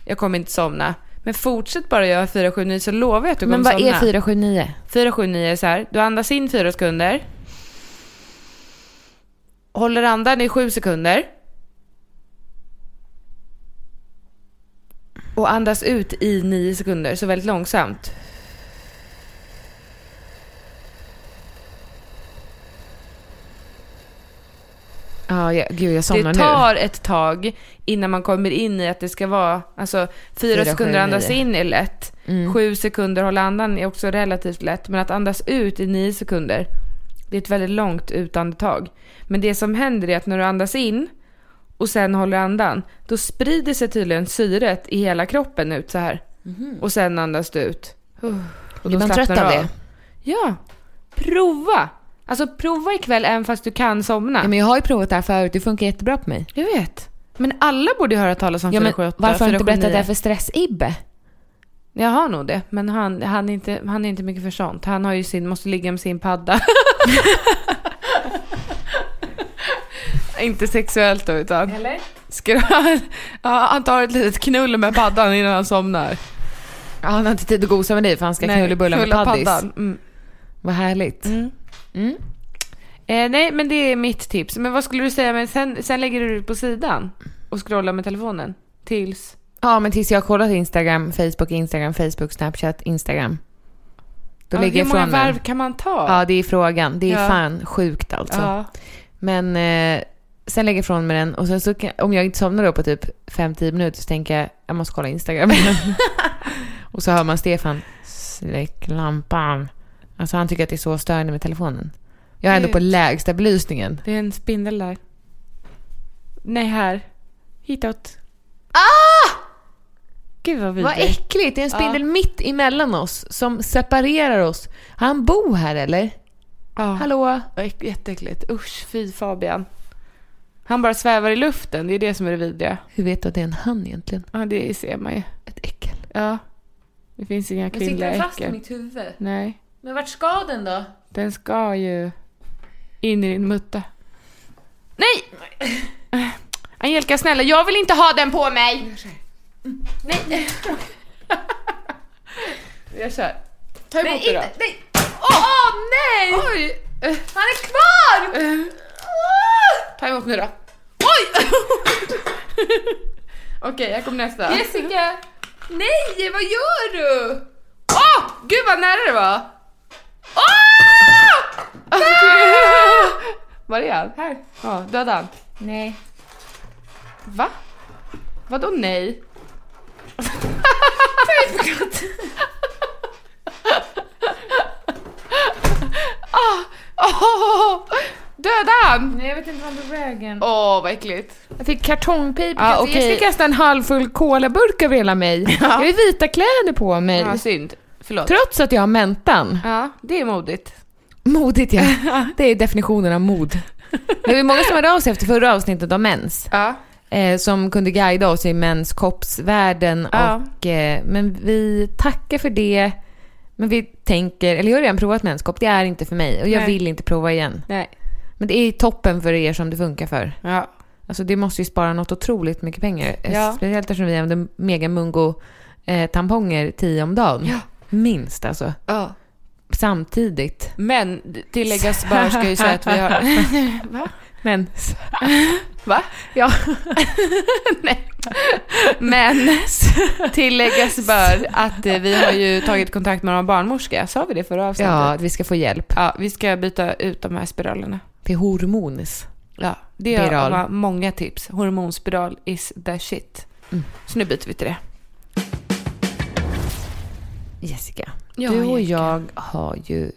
jag kommer inte somna. Men fortsätt bara göra 479 så lovar jag att du Men kommer vad somna. är 479? 479 är så här, du andas in 4 sekunder. Håller andan i 7 sekunder. Och andas ut i 9 sekunder, så väldigt långsamt. Ja, jag, gud jag somnar Det nu. tar ett tag innan man kommer in i att det ska vara, alltså 4 Fyra, sekunder sju, andas nio. in är lätt. Mm. 7 sekunder hålla andan är också relativt lätt. Men att andas ut i 9 sekunder, det är ett väldigt långt utandetag. Men det som händer är att när du andas in och sen håller andan, då sprider sig tydligen syret i hela kroppen ut så här. Och sen andas du ut. Uh, och Mhm. Blir man trött av det? Ja, prova! Alltså prova ikväll även fast du kan somna. Ja, men jag har ju provat det här förut, det funkar jättebra på mig. Jag vet. Men alla borde ju höra talas om Ja, men 478, varför har du inte berättat det 479. här för stress-Ibbe? Jag har nog det, men han, han, är inte, han är inte mycket för sånt. Han har ju sin, måste ligga med sin padda. inte sexuellt då, utan... Eller? Ska han, ja, han tar ett litet knull med paddan innan han somnar. Ja, han har inte tid att gosa med dig för han ska knulla med paddis. paddan. Mm. Vad härligt. Mm. Mm. Eh, nej, men det är mitt tips. Men vad skulle du säga? Men sen, sen lägger du det på sidan och scrollar med telefonen tills... Ja, men tills jag har kollat Instagram, Facebook, Instagram, Facebook, Snapchat, Instagram. Då Ja, lägger hur jag många varv kan man ta? Ja, det är frågan. Det är Ja. fan sjukt alltså. Ja. Men eh, sen lägger jag ifrån mig den och sen så om jag inte somnar då på typ 5-10 minuter så tänker jag jag måste kolla Instagram. och så hör man Stefan, släck lampan. Alltså han tycker att det är så störande med telefonen. Jag är ändå på lägsta belysningen. Det är en spindel där. Nej, här. Hitåt. Ah! Gud vad Vad vidrigt. äckligt! Det är en spindel mitt emellan oss som separerar oss. Har han bo här eller? Ja. Hallå? Vad äck- Jätteäckligt. Usch, fy Fabian. Han bara svävar i luften. Det är det som är det vidriga. Hur vet du att det är en han egentligen? Ja, det ser man ju. Ett äckel. Ja. Det finns inga kvinnliga äckel. huvud? Nej. Men vart ska den då? Den ska ju in i din mutta. Nej! Angelica, snälla, jag vill inte ha den på mig! Nej, Jag kör. Ta emot det då. nej! Åh nej! Oj! Han är kvar! Ta emot nu då. Oj! Okej, här kommer nästa. Jessica! Nej, vad gör du? Åh! gud vad nära det var! Åh! Var är han? Här. Ja, döda han. Nej. Va? Vadå nej? Ah, åh, Döda han! Nej, jag vet inte vad han tog vägen. Åh, vad äckligt. Jag fick kartongpip. Ja, jag okej. fick kasta en halvfull colaburk över hela mig. Jag har ju vita kläder på mig. Ja, synd. Förlåt. Trots att jag har mentan. Ja, det är modigt. Modigt ja. Det är definitionen av mod. Det var många som hörde av sig efter förra avsnittet om mens. Ja. Eh, som kunde guida oss i menskoppsvärlden. Ja. Och, eh, men vi tackar för det. Men vi tänker, eller jag har redan provat menskopp, det är inte för mig. Och jag Nej. vill inte prova igen. Nej. Men det är toppen för er som det funkar för. Ja. Alltså det måste ju spara något otroligt mycket pengar. Eh, Ja. Speciellt eftersom vi använder Mega Mungo eh, tamponger 10 om dagen. Ja. Minst alltså. ja. Samtidigt. Men tilläggas bör ska ju säga att vi har... Va? Men. Va? Ja. Nej. Men tilläggas bör att eh, vi har ju tagit kontakt med någon barnmorska. Sa vi det förra avsnittet? ja, att vi ska få hjälp. Ja, vi ska byta ut de här spiralerna. Till hormonis. Ja, det var många tips. Hormonspiral is the shit. Mm. Så nu byter vi till det. Jessica, Ja, du och Jessica. jag har ju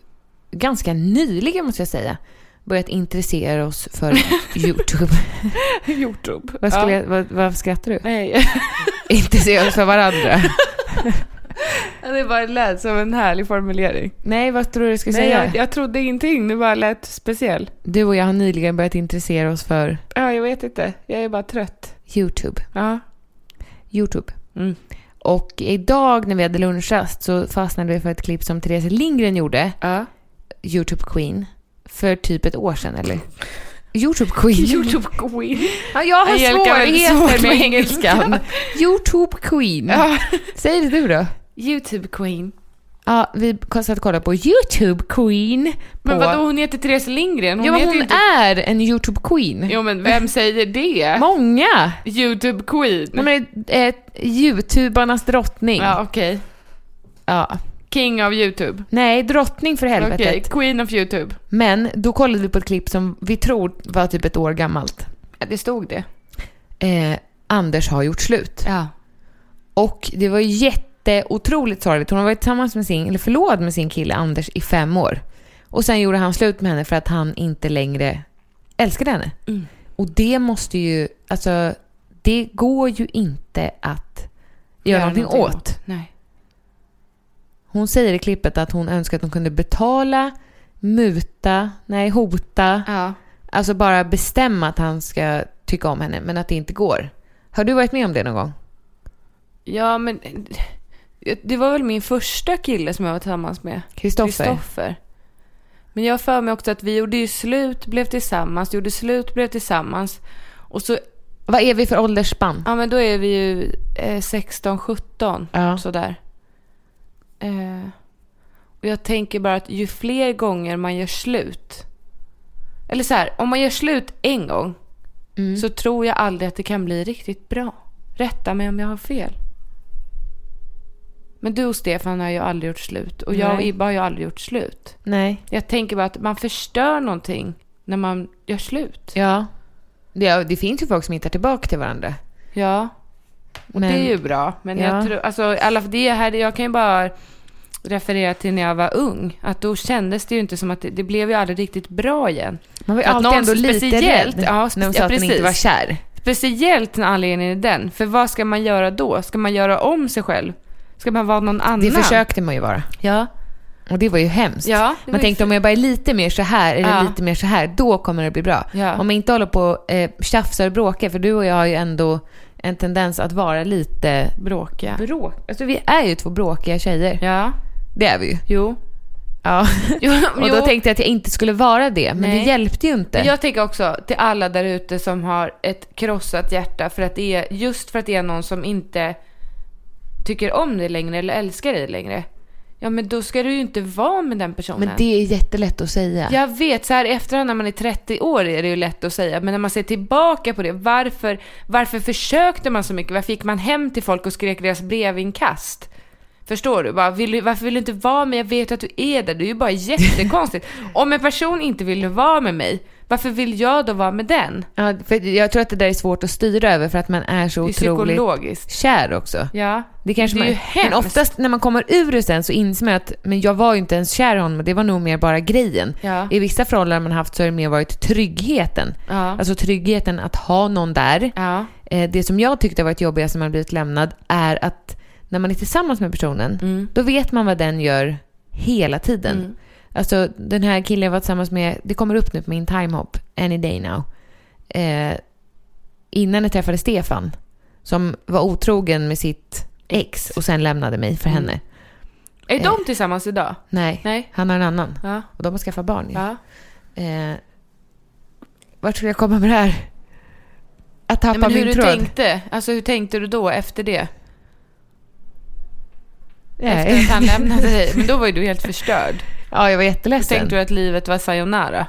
ganska nyligen måste jag säga börjat intressera oss för YouTube. Youtube. vad, skulle ja. jag, vad, vad skrattar du? Nej. Intressera oss för varandra. det bara lät som en härlig formulering. Nej, vad tror du jag ska Nej, säga? jag, jag trodde ingenting. Det bara lät speciell. Du och jag har nyligen börjat intressera oss för Ja, jag vet inte. Jag är bara trött. YouTube. Ja. YouTube. Mm. Och idag när vi hade lunchrast så fastnade vi för ett klipp som Therese Lindgren gjorde, Ja. YouTube Queen, för typ ett år sedan eller? YouTube Queen. Youtube queen. Ja, jag har svårigheter med engelskan. YouTube Queen. Ja. Säg det du då. Youtube queen. Ja, vi satt och kollade på YouTube Queen. På... Men vadå, hon heter Therese Lindgren? Ja, men heter hon inte... är en YouTube Queen. Jo, men vem säger det? Många! Youtube queen. Nej, men eh, YouTubarnas drottning. Ja, okej. Ja. King of Youtube. Nej, drottning för helvetet. Okej, queen of Youtube. Men då kollade vi på ett klipp som vi tror var typ ett år gammalt. Ja, det stod det. Eh, Anders har gjort slut. Ja. Och det var jätteotroligt sorgligt. Hon har varit tillsammans med sin, eller förlovad med sin kille Anders i fem år. Och sen gjorde han slut med henne för att han inte längre älskade henne. Mm. Och det måste ju, alltså, det går ju inte att göra, någonting, åt. Nej. Hon säger i klippet att hon önskar att hon kunde betala, muta, nej, hota. Ja. Alltså bara bestämma att han ska tycka om henne, men att det inte går. Har du varit med om det någon gång? Ja, men det var väl min första kille som jag var tillsammans med. Kristoffer. Men jag för mig också att vi gjorde ju slut, blev tillsammans, gjorde slut, blev tillsammans. Och så, Vad är vi för åldersspann? ja men då är vi ju eh, 16, 17, Ja. sådär. Eh, och jag tänker bara att ju fler gånger man gör slut, eller så här, om man gör slut en gång, Mm. så tror jag aldrig att det kan bli riktigt bra. Rätta mig om jag har fel. Men du och Stefan har ju aldrig gjort slut. Och jag och Nej. Ibba har ju aldrig gjort slut. Nej. Jag tänker bara att man förstör någonting när man gör slut. Ja. Det, det finns ju folk som hittar tillbaka till varandra. Ja. Och Men- det är ju bra. Men Ja. jag tror, alltså alla, det här, jag kan ju bara referera till när jag var ung. Att då kändes det ju inte som att det, det blev ju aldrig riktigt bra igen. Man var ju Att alltid någon ändå lite speciellt- rädd ja, när de sa ja, att man inte precis. var kär. Speciellt när anledningen är den. För vad ska man göra då? Ska man göra om sig själv? Ska man vara någon annan? Det försökte man ju vara. Ja. Och det var ju hemskt. Ja, man ju tänkte om jag bara är lite mer så här eller Ja. lite mer så här, då kommer det bli bra. Ja. Om man inte håller på och eh, tjafsar och bråkar, för du och jag har ju ändå en tendens att vara lite Bråkiga. bråk. Alltså vi är ju två bråkiga tjejer. Ja. Det är vi ju. Jo. Ja. jo. Och då tänkte jag att jag inte skulle vara det, men Nej. det hjälpte ju inte. Jag tänker också till alla där ute som har ett krossat hjärta för att det är just för att det är någon som inte tycker om dig längre eller älskar dig längre. Ja, men då ska du ju inte vara med den personen. Men det är jättelätt att säga. Jag vet, så här efterhand när man är 30 år är det ju lätt att säga. Men när man ser tillbaka på det, varför, varför försökte man så mycket? Varför gick man hem till folk och skrek deras brevinkast? Förstår du? Bara, vill du? Varför vill du inte vara med? Jag vet att du är där. Det är ju bara jättekonstigt. Om en person inte vill vara med mig, varför vill jag då vara med den? Ja, för jag tror att det där är svårt att styra över för att man är så Det är otroligt psykologiskt. kär också. Ja, Det kanske det är man, ju hemskt. Men oftast när man kommer ur det sen så inser man att men jag var ju inte ens kär i honom, det var nog mer bara grejen. Ja. I vissa förhållanden man haft så har det mer varit tryggheten. Ja. Alltså tryggheten att ha någon där. Ja. Eh, Det som jag tyckte varit jobbigast när man blivit lämnad är att när man är tillsammans med personen, Mm. då vet man vad den gör hela tiden. Alltså den här killen jag var tillsammans med, det kommer upp nu på min timehop, any day now. Eh, innan jag träffade Stefan, som var otrogen med sitt ex och sen lämnade mig för henne. Är de tillsammans idag? Nej, Nej. han har en annan. Ja. Och de har skaffat barn. Ja. ja. Eh, vart skulle jag komma med det här? Att tappa Nej, men hur min du tråd. tänkte? Alltså hur tänkte du då efter det? Nej. Efter att han lämnade dig? Men då var ju du helt förstörd. Ja, jag var Då jätteledsen. tänkte du att livet var sayonara.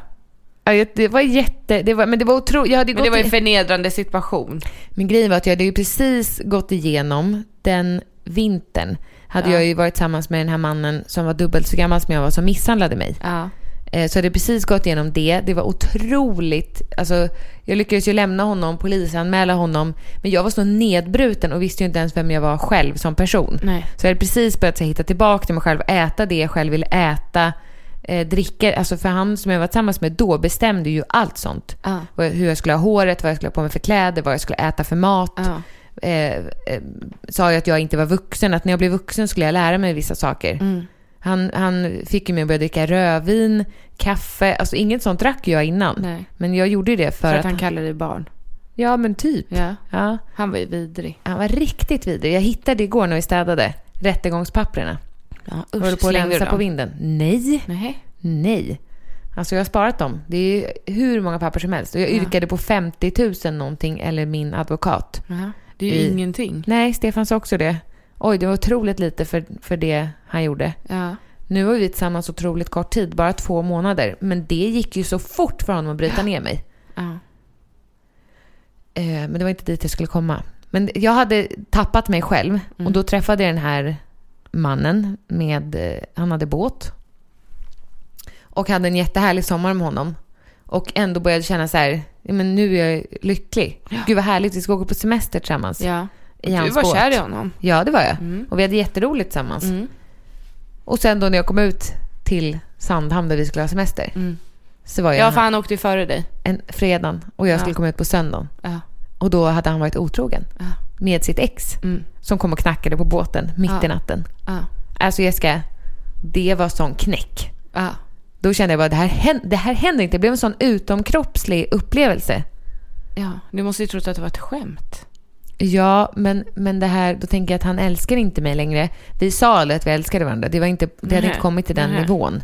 Ja, det var jätte... Det var, men det var otroligt. Jag hade Men det var en förnedrande situation. Men grejen var att jag hade ju precis gått igenom den vintern. Hade Ja. jag ju varit tillsammans med den här mannen som var dubbelt så gammal som jag var, som misshandlade mig. Ja. Eh, Så jag hade precis gått igenom det. Det var otroligt. Alltså, jag lyckades ju lämna honom, polisanmäla honom. Men jag var så nedbruten och visste ju inte ens vem jag var själv som person. Nej. Så jag hade precis börjat här, hitta tillbaka till mig själv, äta det jag själv ville äta, eh, dricka. Alltså för han som jag var tillsammans med då bestämde ju allt sånt. Vad- Hur jag skulle ha håret, vad jag skulle ha på mig för kläder, vad jag skulle äta för mat. Ja. Eh, eh, sa ju att jag inte var vuxen, att när jag blev vuxen skulle jag lära mig vissa saker. Mm. Han, han fick ju mig att börja dricka rödvin, kaffe, alltså inget sånt drack jag innan. Nej. Men jag gjorde ju det för, För att att... han kallade dig barn. Ja men typ. Ja. Ja. Han var ju vidrig. Han var riktigt vidrig. Jag hittade igår när vi städade rättegångspapperna. Ja, Jag håller på att rensa på vinden. Nej, Nej. nej. Alltså jag har sparat dem. Det är hur många papper som helst. Och jag Ja. yrkade på 50 000 någonting, eller min advokat. Ja. Det är ju I- ingenting. Nej, Stefan sa också det. Oj, det var otroligt lite för, för det han gjorde. Ja. Nu var vi tillsammans otroligt kort tid, bara två månader. Men det gick ju så fort för honom att bryta ner mig. Ja. Eh, men det var inte dit jag skulle komma. Men jag hade tappat mig själv och då träffade jag den här mannen med, eh, han hade båt. Och hade en jättehärlig sommar med honom. Och ändå började känna så här, ja, men nu är jag lycklig. Gud vad härligt, vi ska åka på semester tillsammans. ja. I Du hans var båt. kär i honom. Ja, det var jag. Mm. Och vi hade jätteroligt tillsammans. Mm. Och sen då när jag kom ut till Sandhamn där vi skulle ha semester. Mm. Så var jag Ja, för han åkte ju före dig. en fredag och jag Ja. skulle komma ut på söndagen. Ja. Och då hade han varit otrogen Ja. med sitt ex. Mm. Som kom och knackade på båten mitt i natten. Alltså Jessica, det var sån knäck. Då kände jag bara, det här, hän- det här händer inte. Det blev en sån utomkroppslig upplevelse. Ja. Du måste ju trott att det var ett skämt. Ja, men, men det här, då tänker jag att han älskar inte mig längre. Vi sa aldrig att vi älskade varandra. Det, var inte, det hade inte kommit till den Nej. nivån.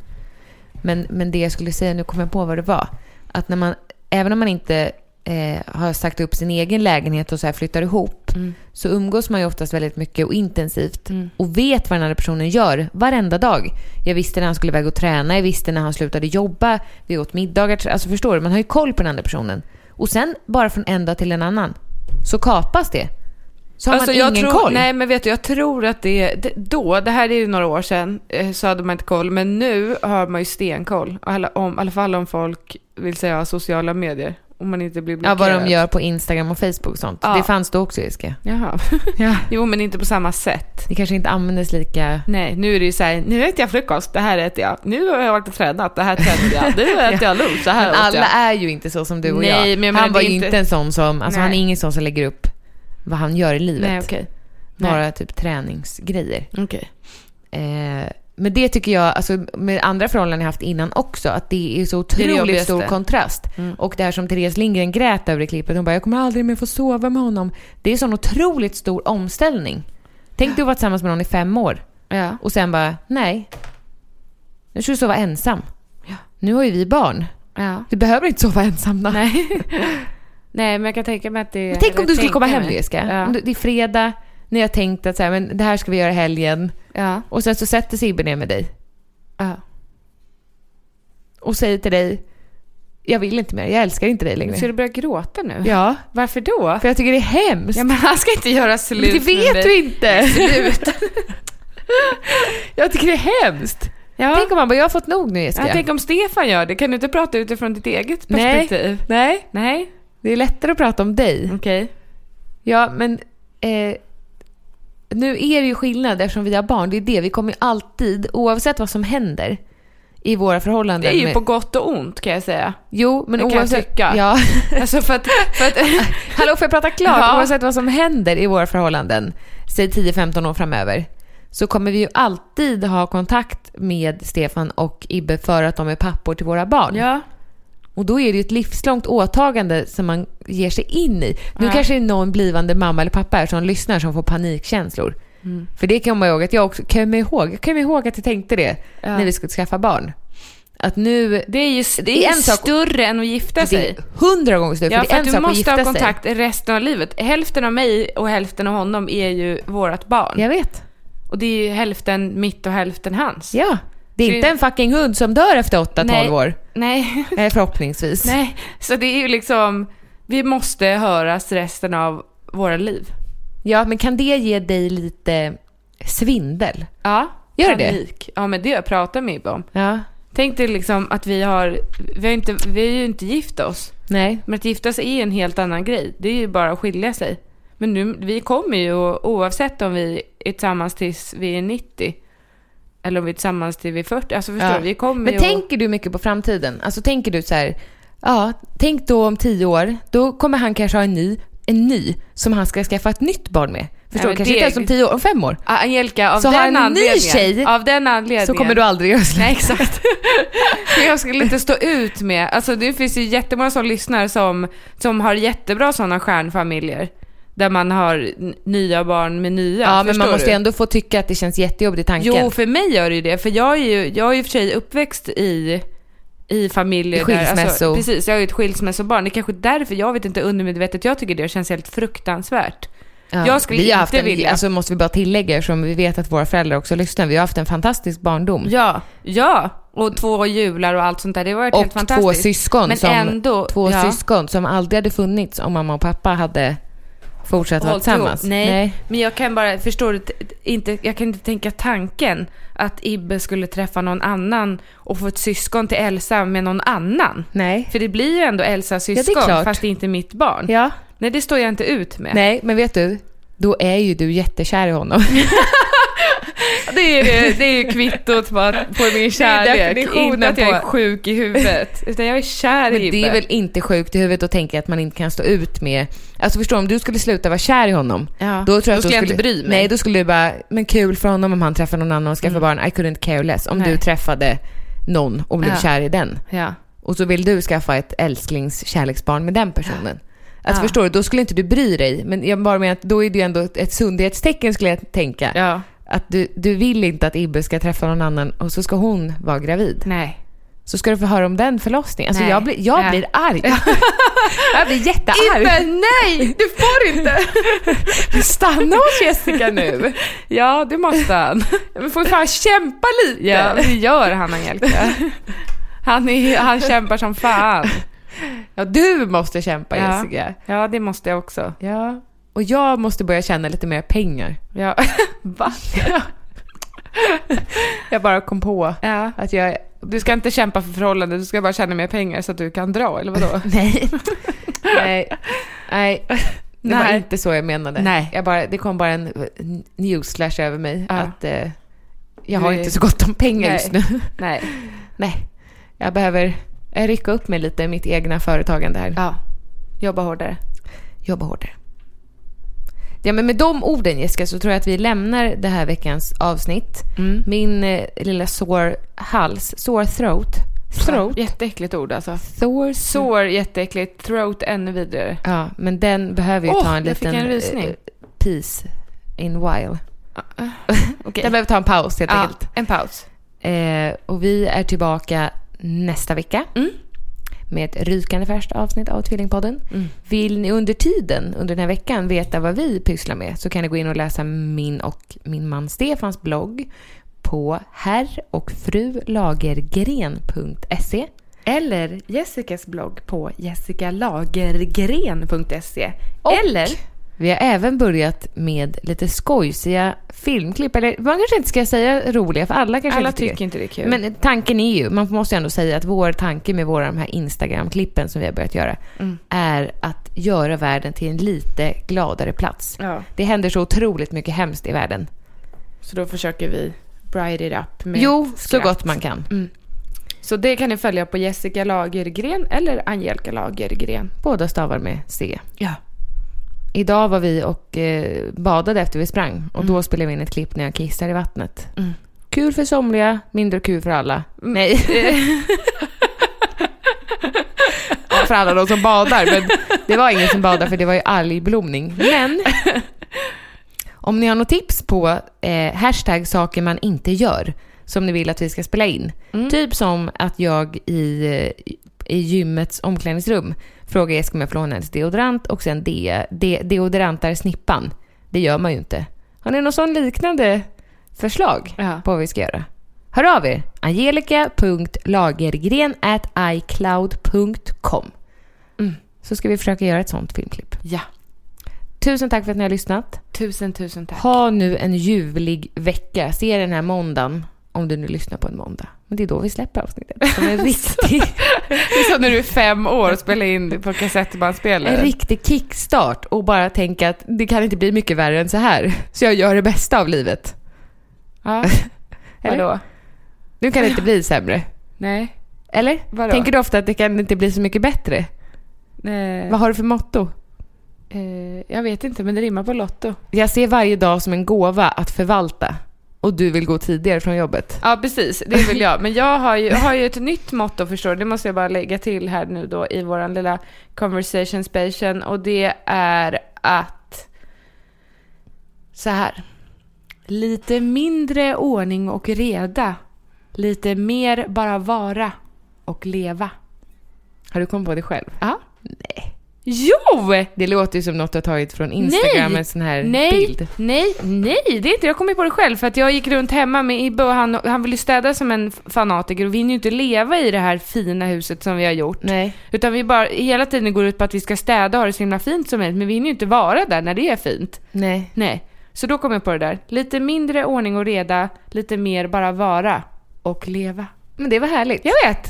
Men, men det jag skulle säga, nu kommer jag på vad det var. Att när man, även om man inte eh, har sagt upp sin egen lägenhet och så här flyttar ihop, Mm. så umgås man ju oftast väldigt mycket och intensivt. Och vet vad den andra personen gör varenda dag. Jag visste när han skulle iväg och träna, jag visste när han slutade jobba, vi åt middagar. Alltså förstår du, man har ju koll på den andra personen. Och sen, bara från en dag till en annan, så kapas det. Så har man Alltså, jag ingen tror, koll. Nej, men vet du, jag tror att det, det då, det här är ju några år sedan, eh, så hade man inte koll. Men nu har man ju stenkoll. Alla, om, I alla fall om folk vill säga sociala medier. Om man inte blir Ja, blockerad. vad de gör på Instagram och Facebook och sånt. Ja. Det fanns då också, Jessica. Jaha. Ja. Jo, men inte på samma sätt. Det kanske inte användes lika... Nej, nu är det ju så här, nu äter jag frukost, det här äter jag. Nu har jag varit och tränat, det här tränade jag. Nu äter jag lunch, det här Men alla jag. är ju inte så som du och Nej, jag. men jag han var ju inte- en sån som... Alltså Nej. han är ingen sån som lägger upp vad han gör i livet. Nej, okej. Bara typ träningsgrejer. Okej. Eh, men det tycker jag, alltså med andra förhållanden jag haft innan också, att det är så otroligt stor kontrast. Mm. Och det här som Therese Lindgren grät över i klippet, hon bara “jag kommer aldrig mer få sova med honom”. Det är sån otroligt stor omställning. Tänk du att vara tillsammans med någon i fem år Ja. och sen bara “nej, nu ska du sova ensam”. Nu har ju vi barn. Ja. Du behöver inte sova ensam då. Nej. Nej, men jag kan tänka mig att det... Men tänk om du skulle komma hem. Jessica. Ja. Det är fredag, ni har tänkt att så här, men det här ska vi göra i helgen. Ja. Och sen så sätter Sibbe ner med dig ja. och säger till dig jag vill inte mer, jag älskar inte dig längre. Ska du börja gråta nu? Ja, Varför då? för jag tycker det är hemskt. Ja, men han ska inte göra slut det vet du inte. Slut. jag tycker det är hemskt. Ja. Tänk om man bara, jag har fått nog nu Jessica. Ja, tänk om Stefan gör det. Kan du inte prata utifrån ditt eget Nej. perspektiv? Nej, Nej. det är lättare att prata om dig. Okej. Ja, men eh, nu är det ju skillnad eftersom vi har barn. Det är det, vi kommer alltid, oavsett vad som händer i våra förhållanden. Det är ju med- på gott och ont kan jag säga. Jo, men Det kan jag oavsett... tycka. Ja. Alltså för att... För att Hallå, får jag prata klart? Ja. Oavsett vad som händer i våra förhållanden, säg 10-15 år framöver, så kommer vi ju alltid ha kontakt med Stefan och Ibbe för att de är pappor till våra barn. ja. Och då är det ju ett livslångt åtagande som man ger sig in i. Nu Ja. kanske det är någon blivande mamma eller pappa här som lyssnar som får panikkänslor. Mm. För det kan jag komma ihåg att jag också kommer ihåg. Jag kommer ihåg att jag tänkte det Ja. när vi skulle skaffa barn. Att nu... Det är ju det är Det en sak- större än att gifta Det sig. är hundra gånger större. Ja, för det är en du sak att måste gifta ha sig. kontakt resten av livet. Hälften av mig och hälften av honom är ju vårt barn. Jag vet. Och det är ju hälften mitt och hälften hans. Ja. Det är inte en fucking hund som dör efter 8-12 Nej. år. Nej. Nej, förhoppningsvis. Nej, så det är ju liksom... Vi måste höras resten av våra liv. Ja, men kan det ge dig lite svindel? Ja. Gör det? panik. Ja, men det jag pratat med Ibbe om. Ja. Tänk dig liksom att vi har... Vi har, inte, vi har ju inte gift oss. Nej. Men att gifta sig är en helt annan grej. Det är ju bara att skilja sig. Men nu, vi kommer ju oavsett om vi är tillsammans tills vi är 90 eller om vi är tillsammans till vi är 40. Alltså förstår Ja. Vi kommer Men ju tänker du mycket på framtiden? Alltså tänker du så här, ja, tänk då om tio år, då kommer han kanske ha en ny, en ny som han ska skaffa ett nytt barn med. Förstår du? Kanske det- inte ens om tio år, om fem år. Ah, Angelica, av Så har den han en ny tjej, av den anledningen. Så kommer du aldrig göra slut. Nej, exakt. Jag skulle inte stå ut med... Alltså det finns ju jättemånga som lyssnar som, som har jättebra sådana stjärnfamiljer. Där man har nya barn med nya. Ja, men man måste du? ändå få tycka att det känns jättejobbigt i tanken. Jo, för mig gör det ju det. För jag är ju, jag är ju och för sig uppväxt i, i familjer I där... Alltså, precis, jag är ju ett skilsmässobarn. Det är kanske därför, jag vet inte undermedvetet, jag tycker det känns helt fruktansvärt. Ja, jag skulle vi har inte haft en, vilja. Alltså måste vi bara tillägga eftersom vi vet att våra föräldrar också lyssnar. Vi har haft en fantastisk barndom. Ja, ja. Och två jular och allt sånt där. Det var helt och fantastiskt. två syskon, Men som, ändå, två ja. syskon som aldrig hade funnits om mamma och pappa hade fortsatt vara tillsammans. Nej. men jag kan bara, förstår du, inte, jag kan inte tänka tanken att Ibbe skulle träffa någon annan och få ett syskon till Elsa med någon annan. Nej. För det blir ju ändå Elsas Ja, det är syskon, klart. fast det är inte mitt barn. Ja. Nej, det står jag inte ut med. Nej, men vet du? Då är ju du jättekär i honom. Det är, det, det är ju kvittot på, att, på min kärlek. Inte att jag är sjuk i huvudet. Utan jag är kär i Men det är väl inte sjukt i huvudet att tänka att man inte kan stå ut med... Alltså förstår du, om du skulle sluta vara kär i honom. Ja. Då, tror jag Då skulle jag inte bry mig. Nej, då skulle du bara, men kul för honom om han träffar någon annan och skaffar Mm. barn. I couldn't care less. Om Nej. du träffade någon och blev Ja. kär i den. Ja. Och så vill du skaffa ett älsklings kärleksbarn med den personen. Alltså Ja. förstår du, då skulle inte du bry dig. Men jag bara menar att då är det ju ändå ett sundhetstecken skulle jag tänka. Ja. Att du, du vill inte att Ibbe ska träffa någon annan och så ska hon vara gravid. Nej. Så ska du få höra om den förlossningen. Alltså Nej. jag, blir, jag Ja. blir arg. jag blir jättearg. Ibbe, nej! Du får inte! Stanna hos Jessica nu. Ja, det måste han. Men får fan kämpa lite. Ja, det gör han Angelica. Han, är, han kämpar som fan. Ja, du måste kämpa Ja. Jessica. Ja, det måste jag också. Ja. Och jag måste börja tjäna lite mer pengar. Ja. Va? Jag bara kom på Ja. att jag... Du ska inte kämpa för förhållandet, du ska bara tjäna mer pengar så att du kan dra, eller vadå? Nej. Nej. Nej. Det var Nej. inte så jag menade. Nej. Jag bara, det kom bara en newsflash över mig. Ja. Att eh, jag har inte så gott om pengar Nej. just nu. Nej. Nej. Jag behöver eh, rycka upp mig lite i mitt egna företagande här. Ja. Jobba hårdare. Jobba hårdare. Ja, men med de orden Jessica så tror jag att vi lämnar det här veckans avsnitt. Mm. Min eh, lilla sore hals, sore throat. Throat? Jätteäckligt ord alltså. Thor, Sår, jätteäckligt. Throat, ännu vidare. Ja, men den behöver ju Åh, ta en jag fick liten en rysning. eh, peace in while. Okej. Den behöver ta en paus helt Ja, enkelt. en paus. Eh, och vi är tillbaka nästa vecka. Mm. Med ett rykande färskt avsnitt av Tvillingpodden. Mm. Vill ni under tiden, under den här veckan, veta vad vi pysslar med så kan ni gå in och läsa min och min man Stefans blogg på herr och fru lagergren.se. Eller Jessicas blogg på jessicalagergren.se. Eller vi har även börjat med lite skojsiga filmklipp. Eller man kanske inte ska säga roliga, för alla kanske alla inte tycker inte det är kul. Men tanken är ju, man måste ju ändå säga att vår tanke med våra de här Instagram-klippen som vi har börjat göra Mm. är att göra världen till en lite gladare plats. ja, Det händer så otroligt mycket hemskt i världen. så då försöker vi bright it up med jo, så skratt. gott man kan. Mm. Så det kan ni följa på Jessica Lagergren eller Angelica Lagergren. Båda stavar med C. Ja. Idag var vi och eh, badade efter vi sprang och då spelade vi in ett klipp när jag kissar i vattnet. Mm. Kul för somliga, mindre kul för alla. Nej. ja, för alla de som badar, men det var ingen som badade för det var ju algblomning. Men om ni har något tips på eh, hashtag saker man inte gör som ni vill att vi ska spela in. Typ som att jag i, eh, i gymmets omklädningsrum frågar Jessica om jag får låna hennes deodorant och sen de, de, deodorantar snippan. Det gör man ju inte. Har ni någon sån liknande förslag Ja. på vad vi ska göra? Hör av er! angelica.lagergren icloud.com Mm. Så ska vi försöka göra ett sånt filmklipp. Ja. Tusen tack för att ni har lyssnat. Tusen, tusen tack. Ha nu en ljuvlig vecka. Se den här måndagen. Om du nu lyssnar på en måndag. Men det är då vi släpper avsnittet. Som en riktig, Det är som när du är fem år och spelar in på kassettbandspelare. en riktig kickstart. Och bara tänka att det kan inte bli mycket värre än så här. Så jag gör det bästa av livet. Ja. Vadå? Nu kan det inte bli sämre. Nej. Eller? Vadå? Tänker du ofta att det kan inte bli så mycket bättre? Nej. Vad har du för motto? Eh, jag vet inte, men det rimmar på Lotto. Jag ser varje dag som en gåva att förvalta. Och du vill gå tidigare från jobbet. Ja, precis. Det vill jag. Men jag har ju, har ju ett nytt motto, förstår du. Det måste jag bara lägga till här nu då i våran lilla conversation station. Och det är att... Så här. Lite mindre ordning och reda. Lite mer bara vara och leva. Har du kommit på det själv? Ja. Nej. Jo! Det låter ju som något du har tagit från Instagram, Nej! en sån här Nej, bild. nej, nej, det är inte Jag kom ju på det själv för att jag gick runt hemma med Ibbe och han, han vill ju städa som en fanatiker och vi hinner ju inte leva i det här fina huset som vi har gjort. Nej. Utan vi bara hela tiden går ut på att vi ska städa och ha det så himla fint som möjligt men vi hinner ju inte vara där när det är fint. Nej. Nej. Så då kom jag på det där. Lite mindre ordning och reda, lite mer bara vara och leva. Men det var härligt. Jag vet!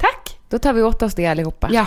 Tack! Då tar vi åt oss det allihopa. Ja.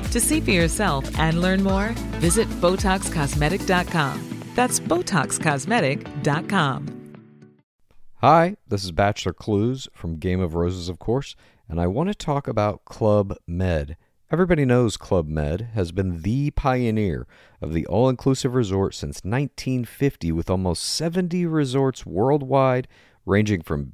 To see for yourself and learn more, visit BotoxCosmetic.com. That's BotoxCosmetic.com. Hi, this is Bachelor Clues from Game of Roses, of course, and I want to talk about Club Med. Everybody knows Club Med has been the pioneer of the all inclusive resort since 1950, with almost 70 resorts worldwide, ranging from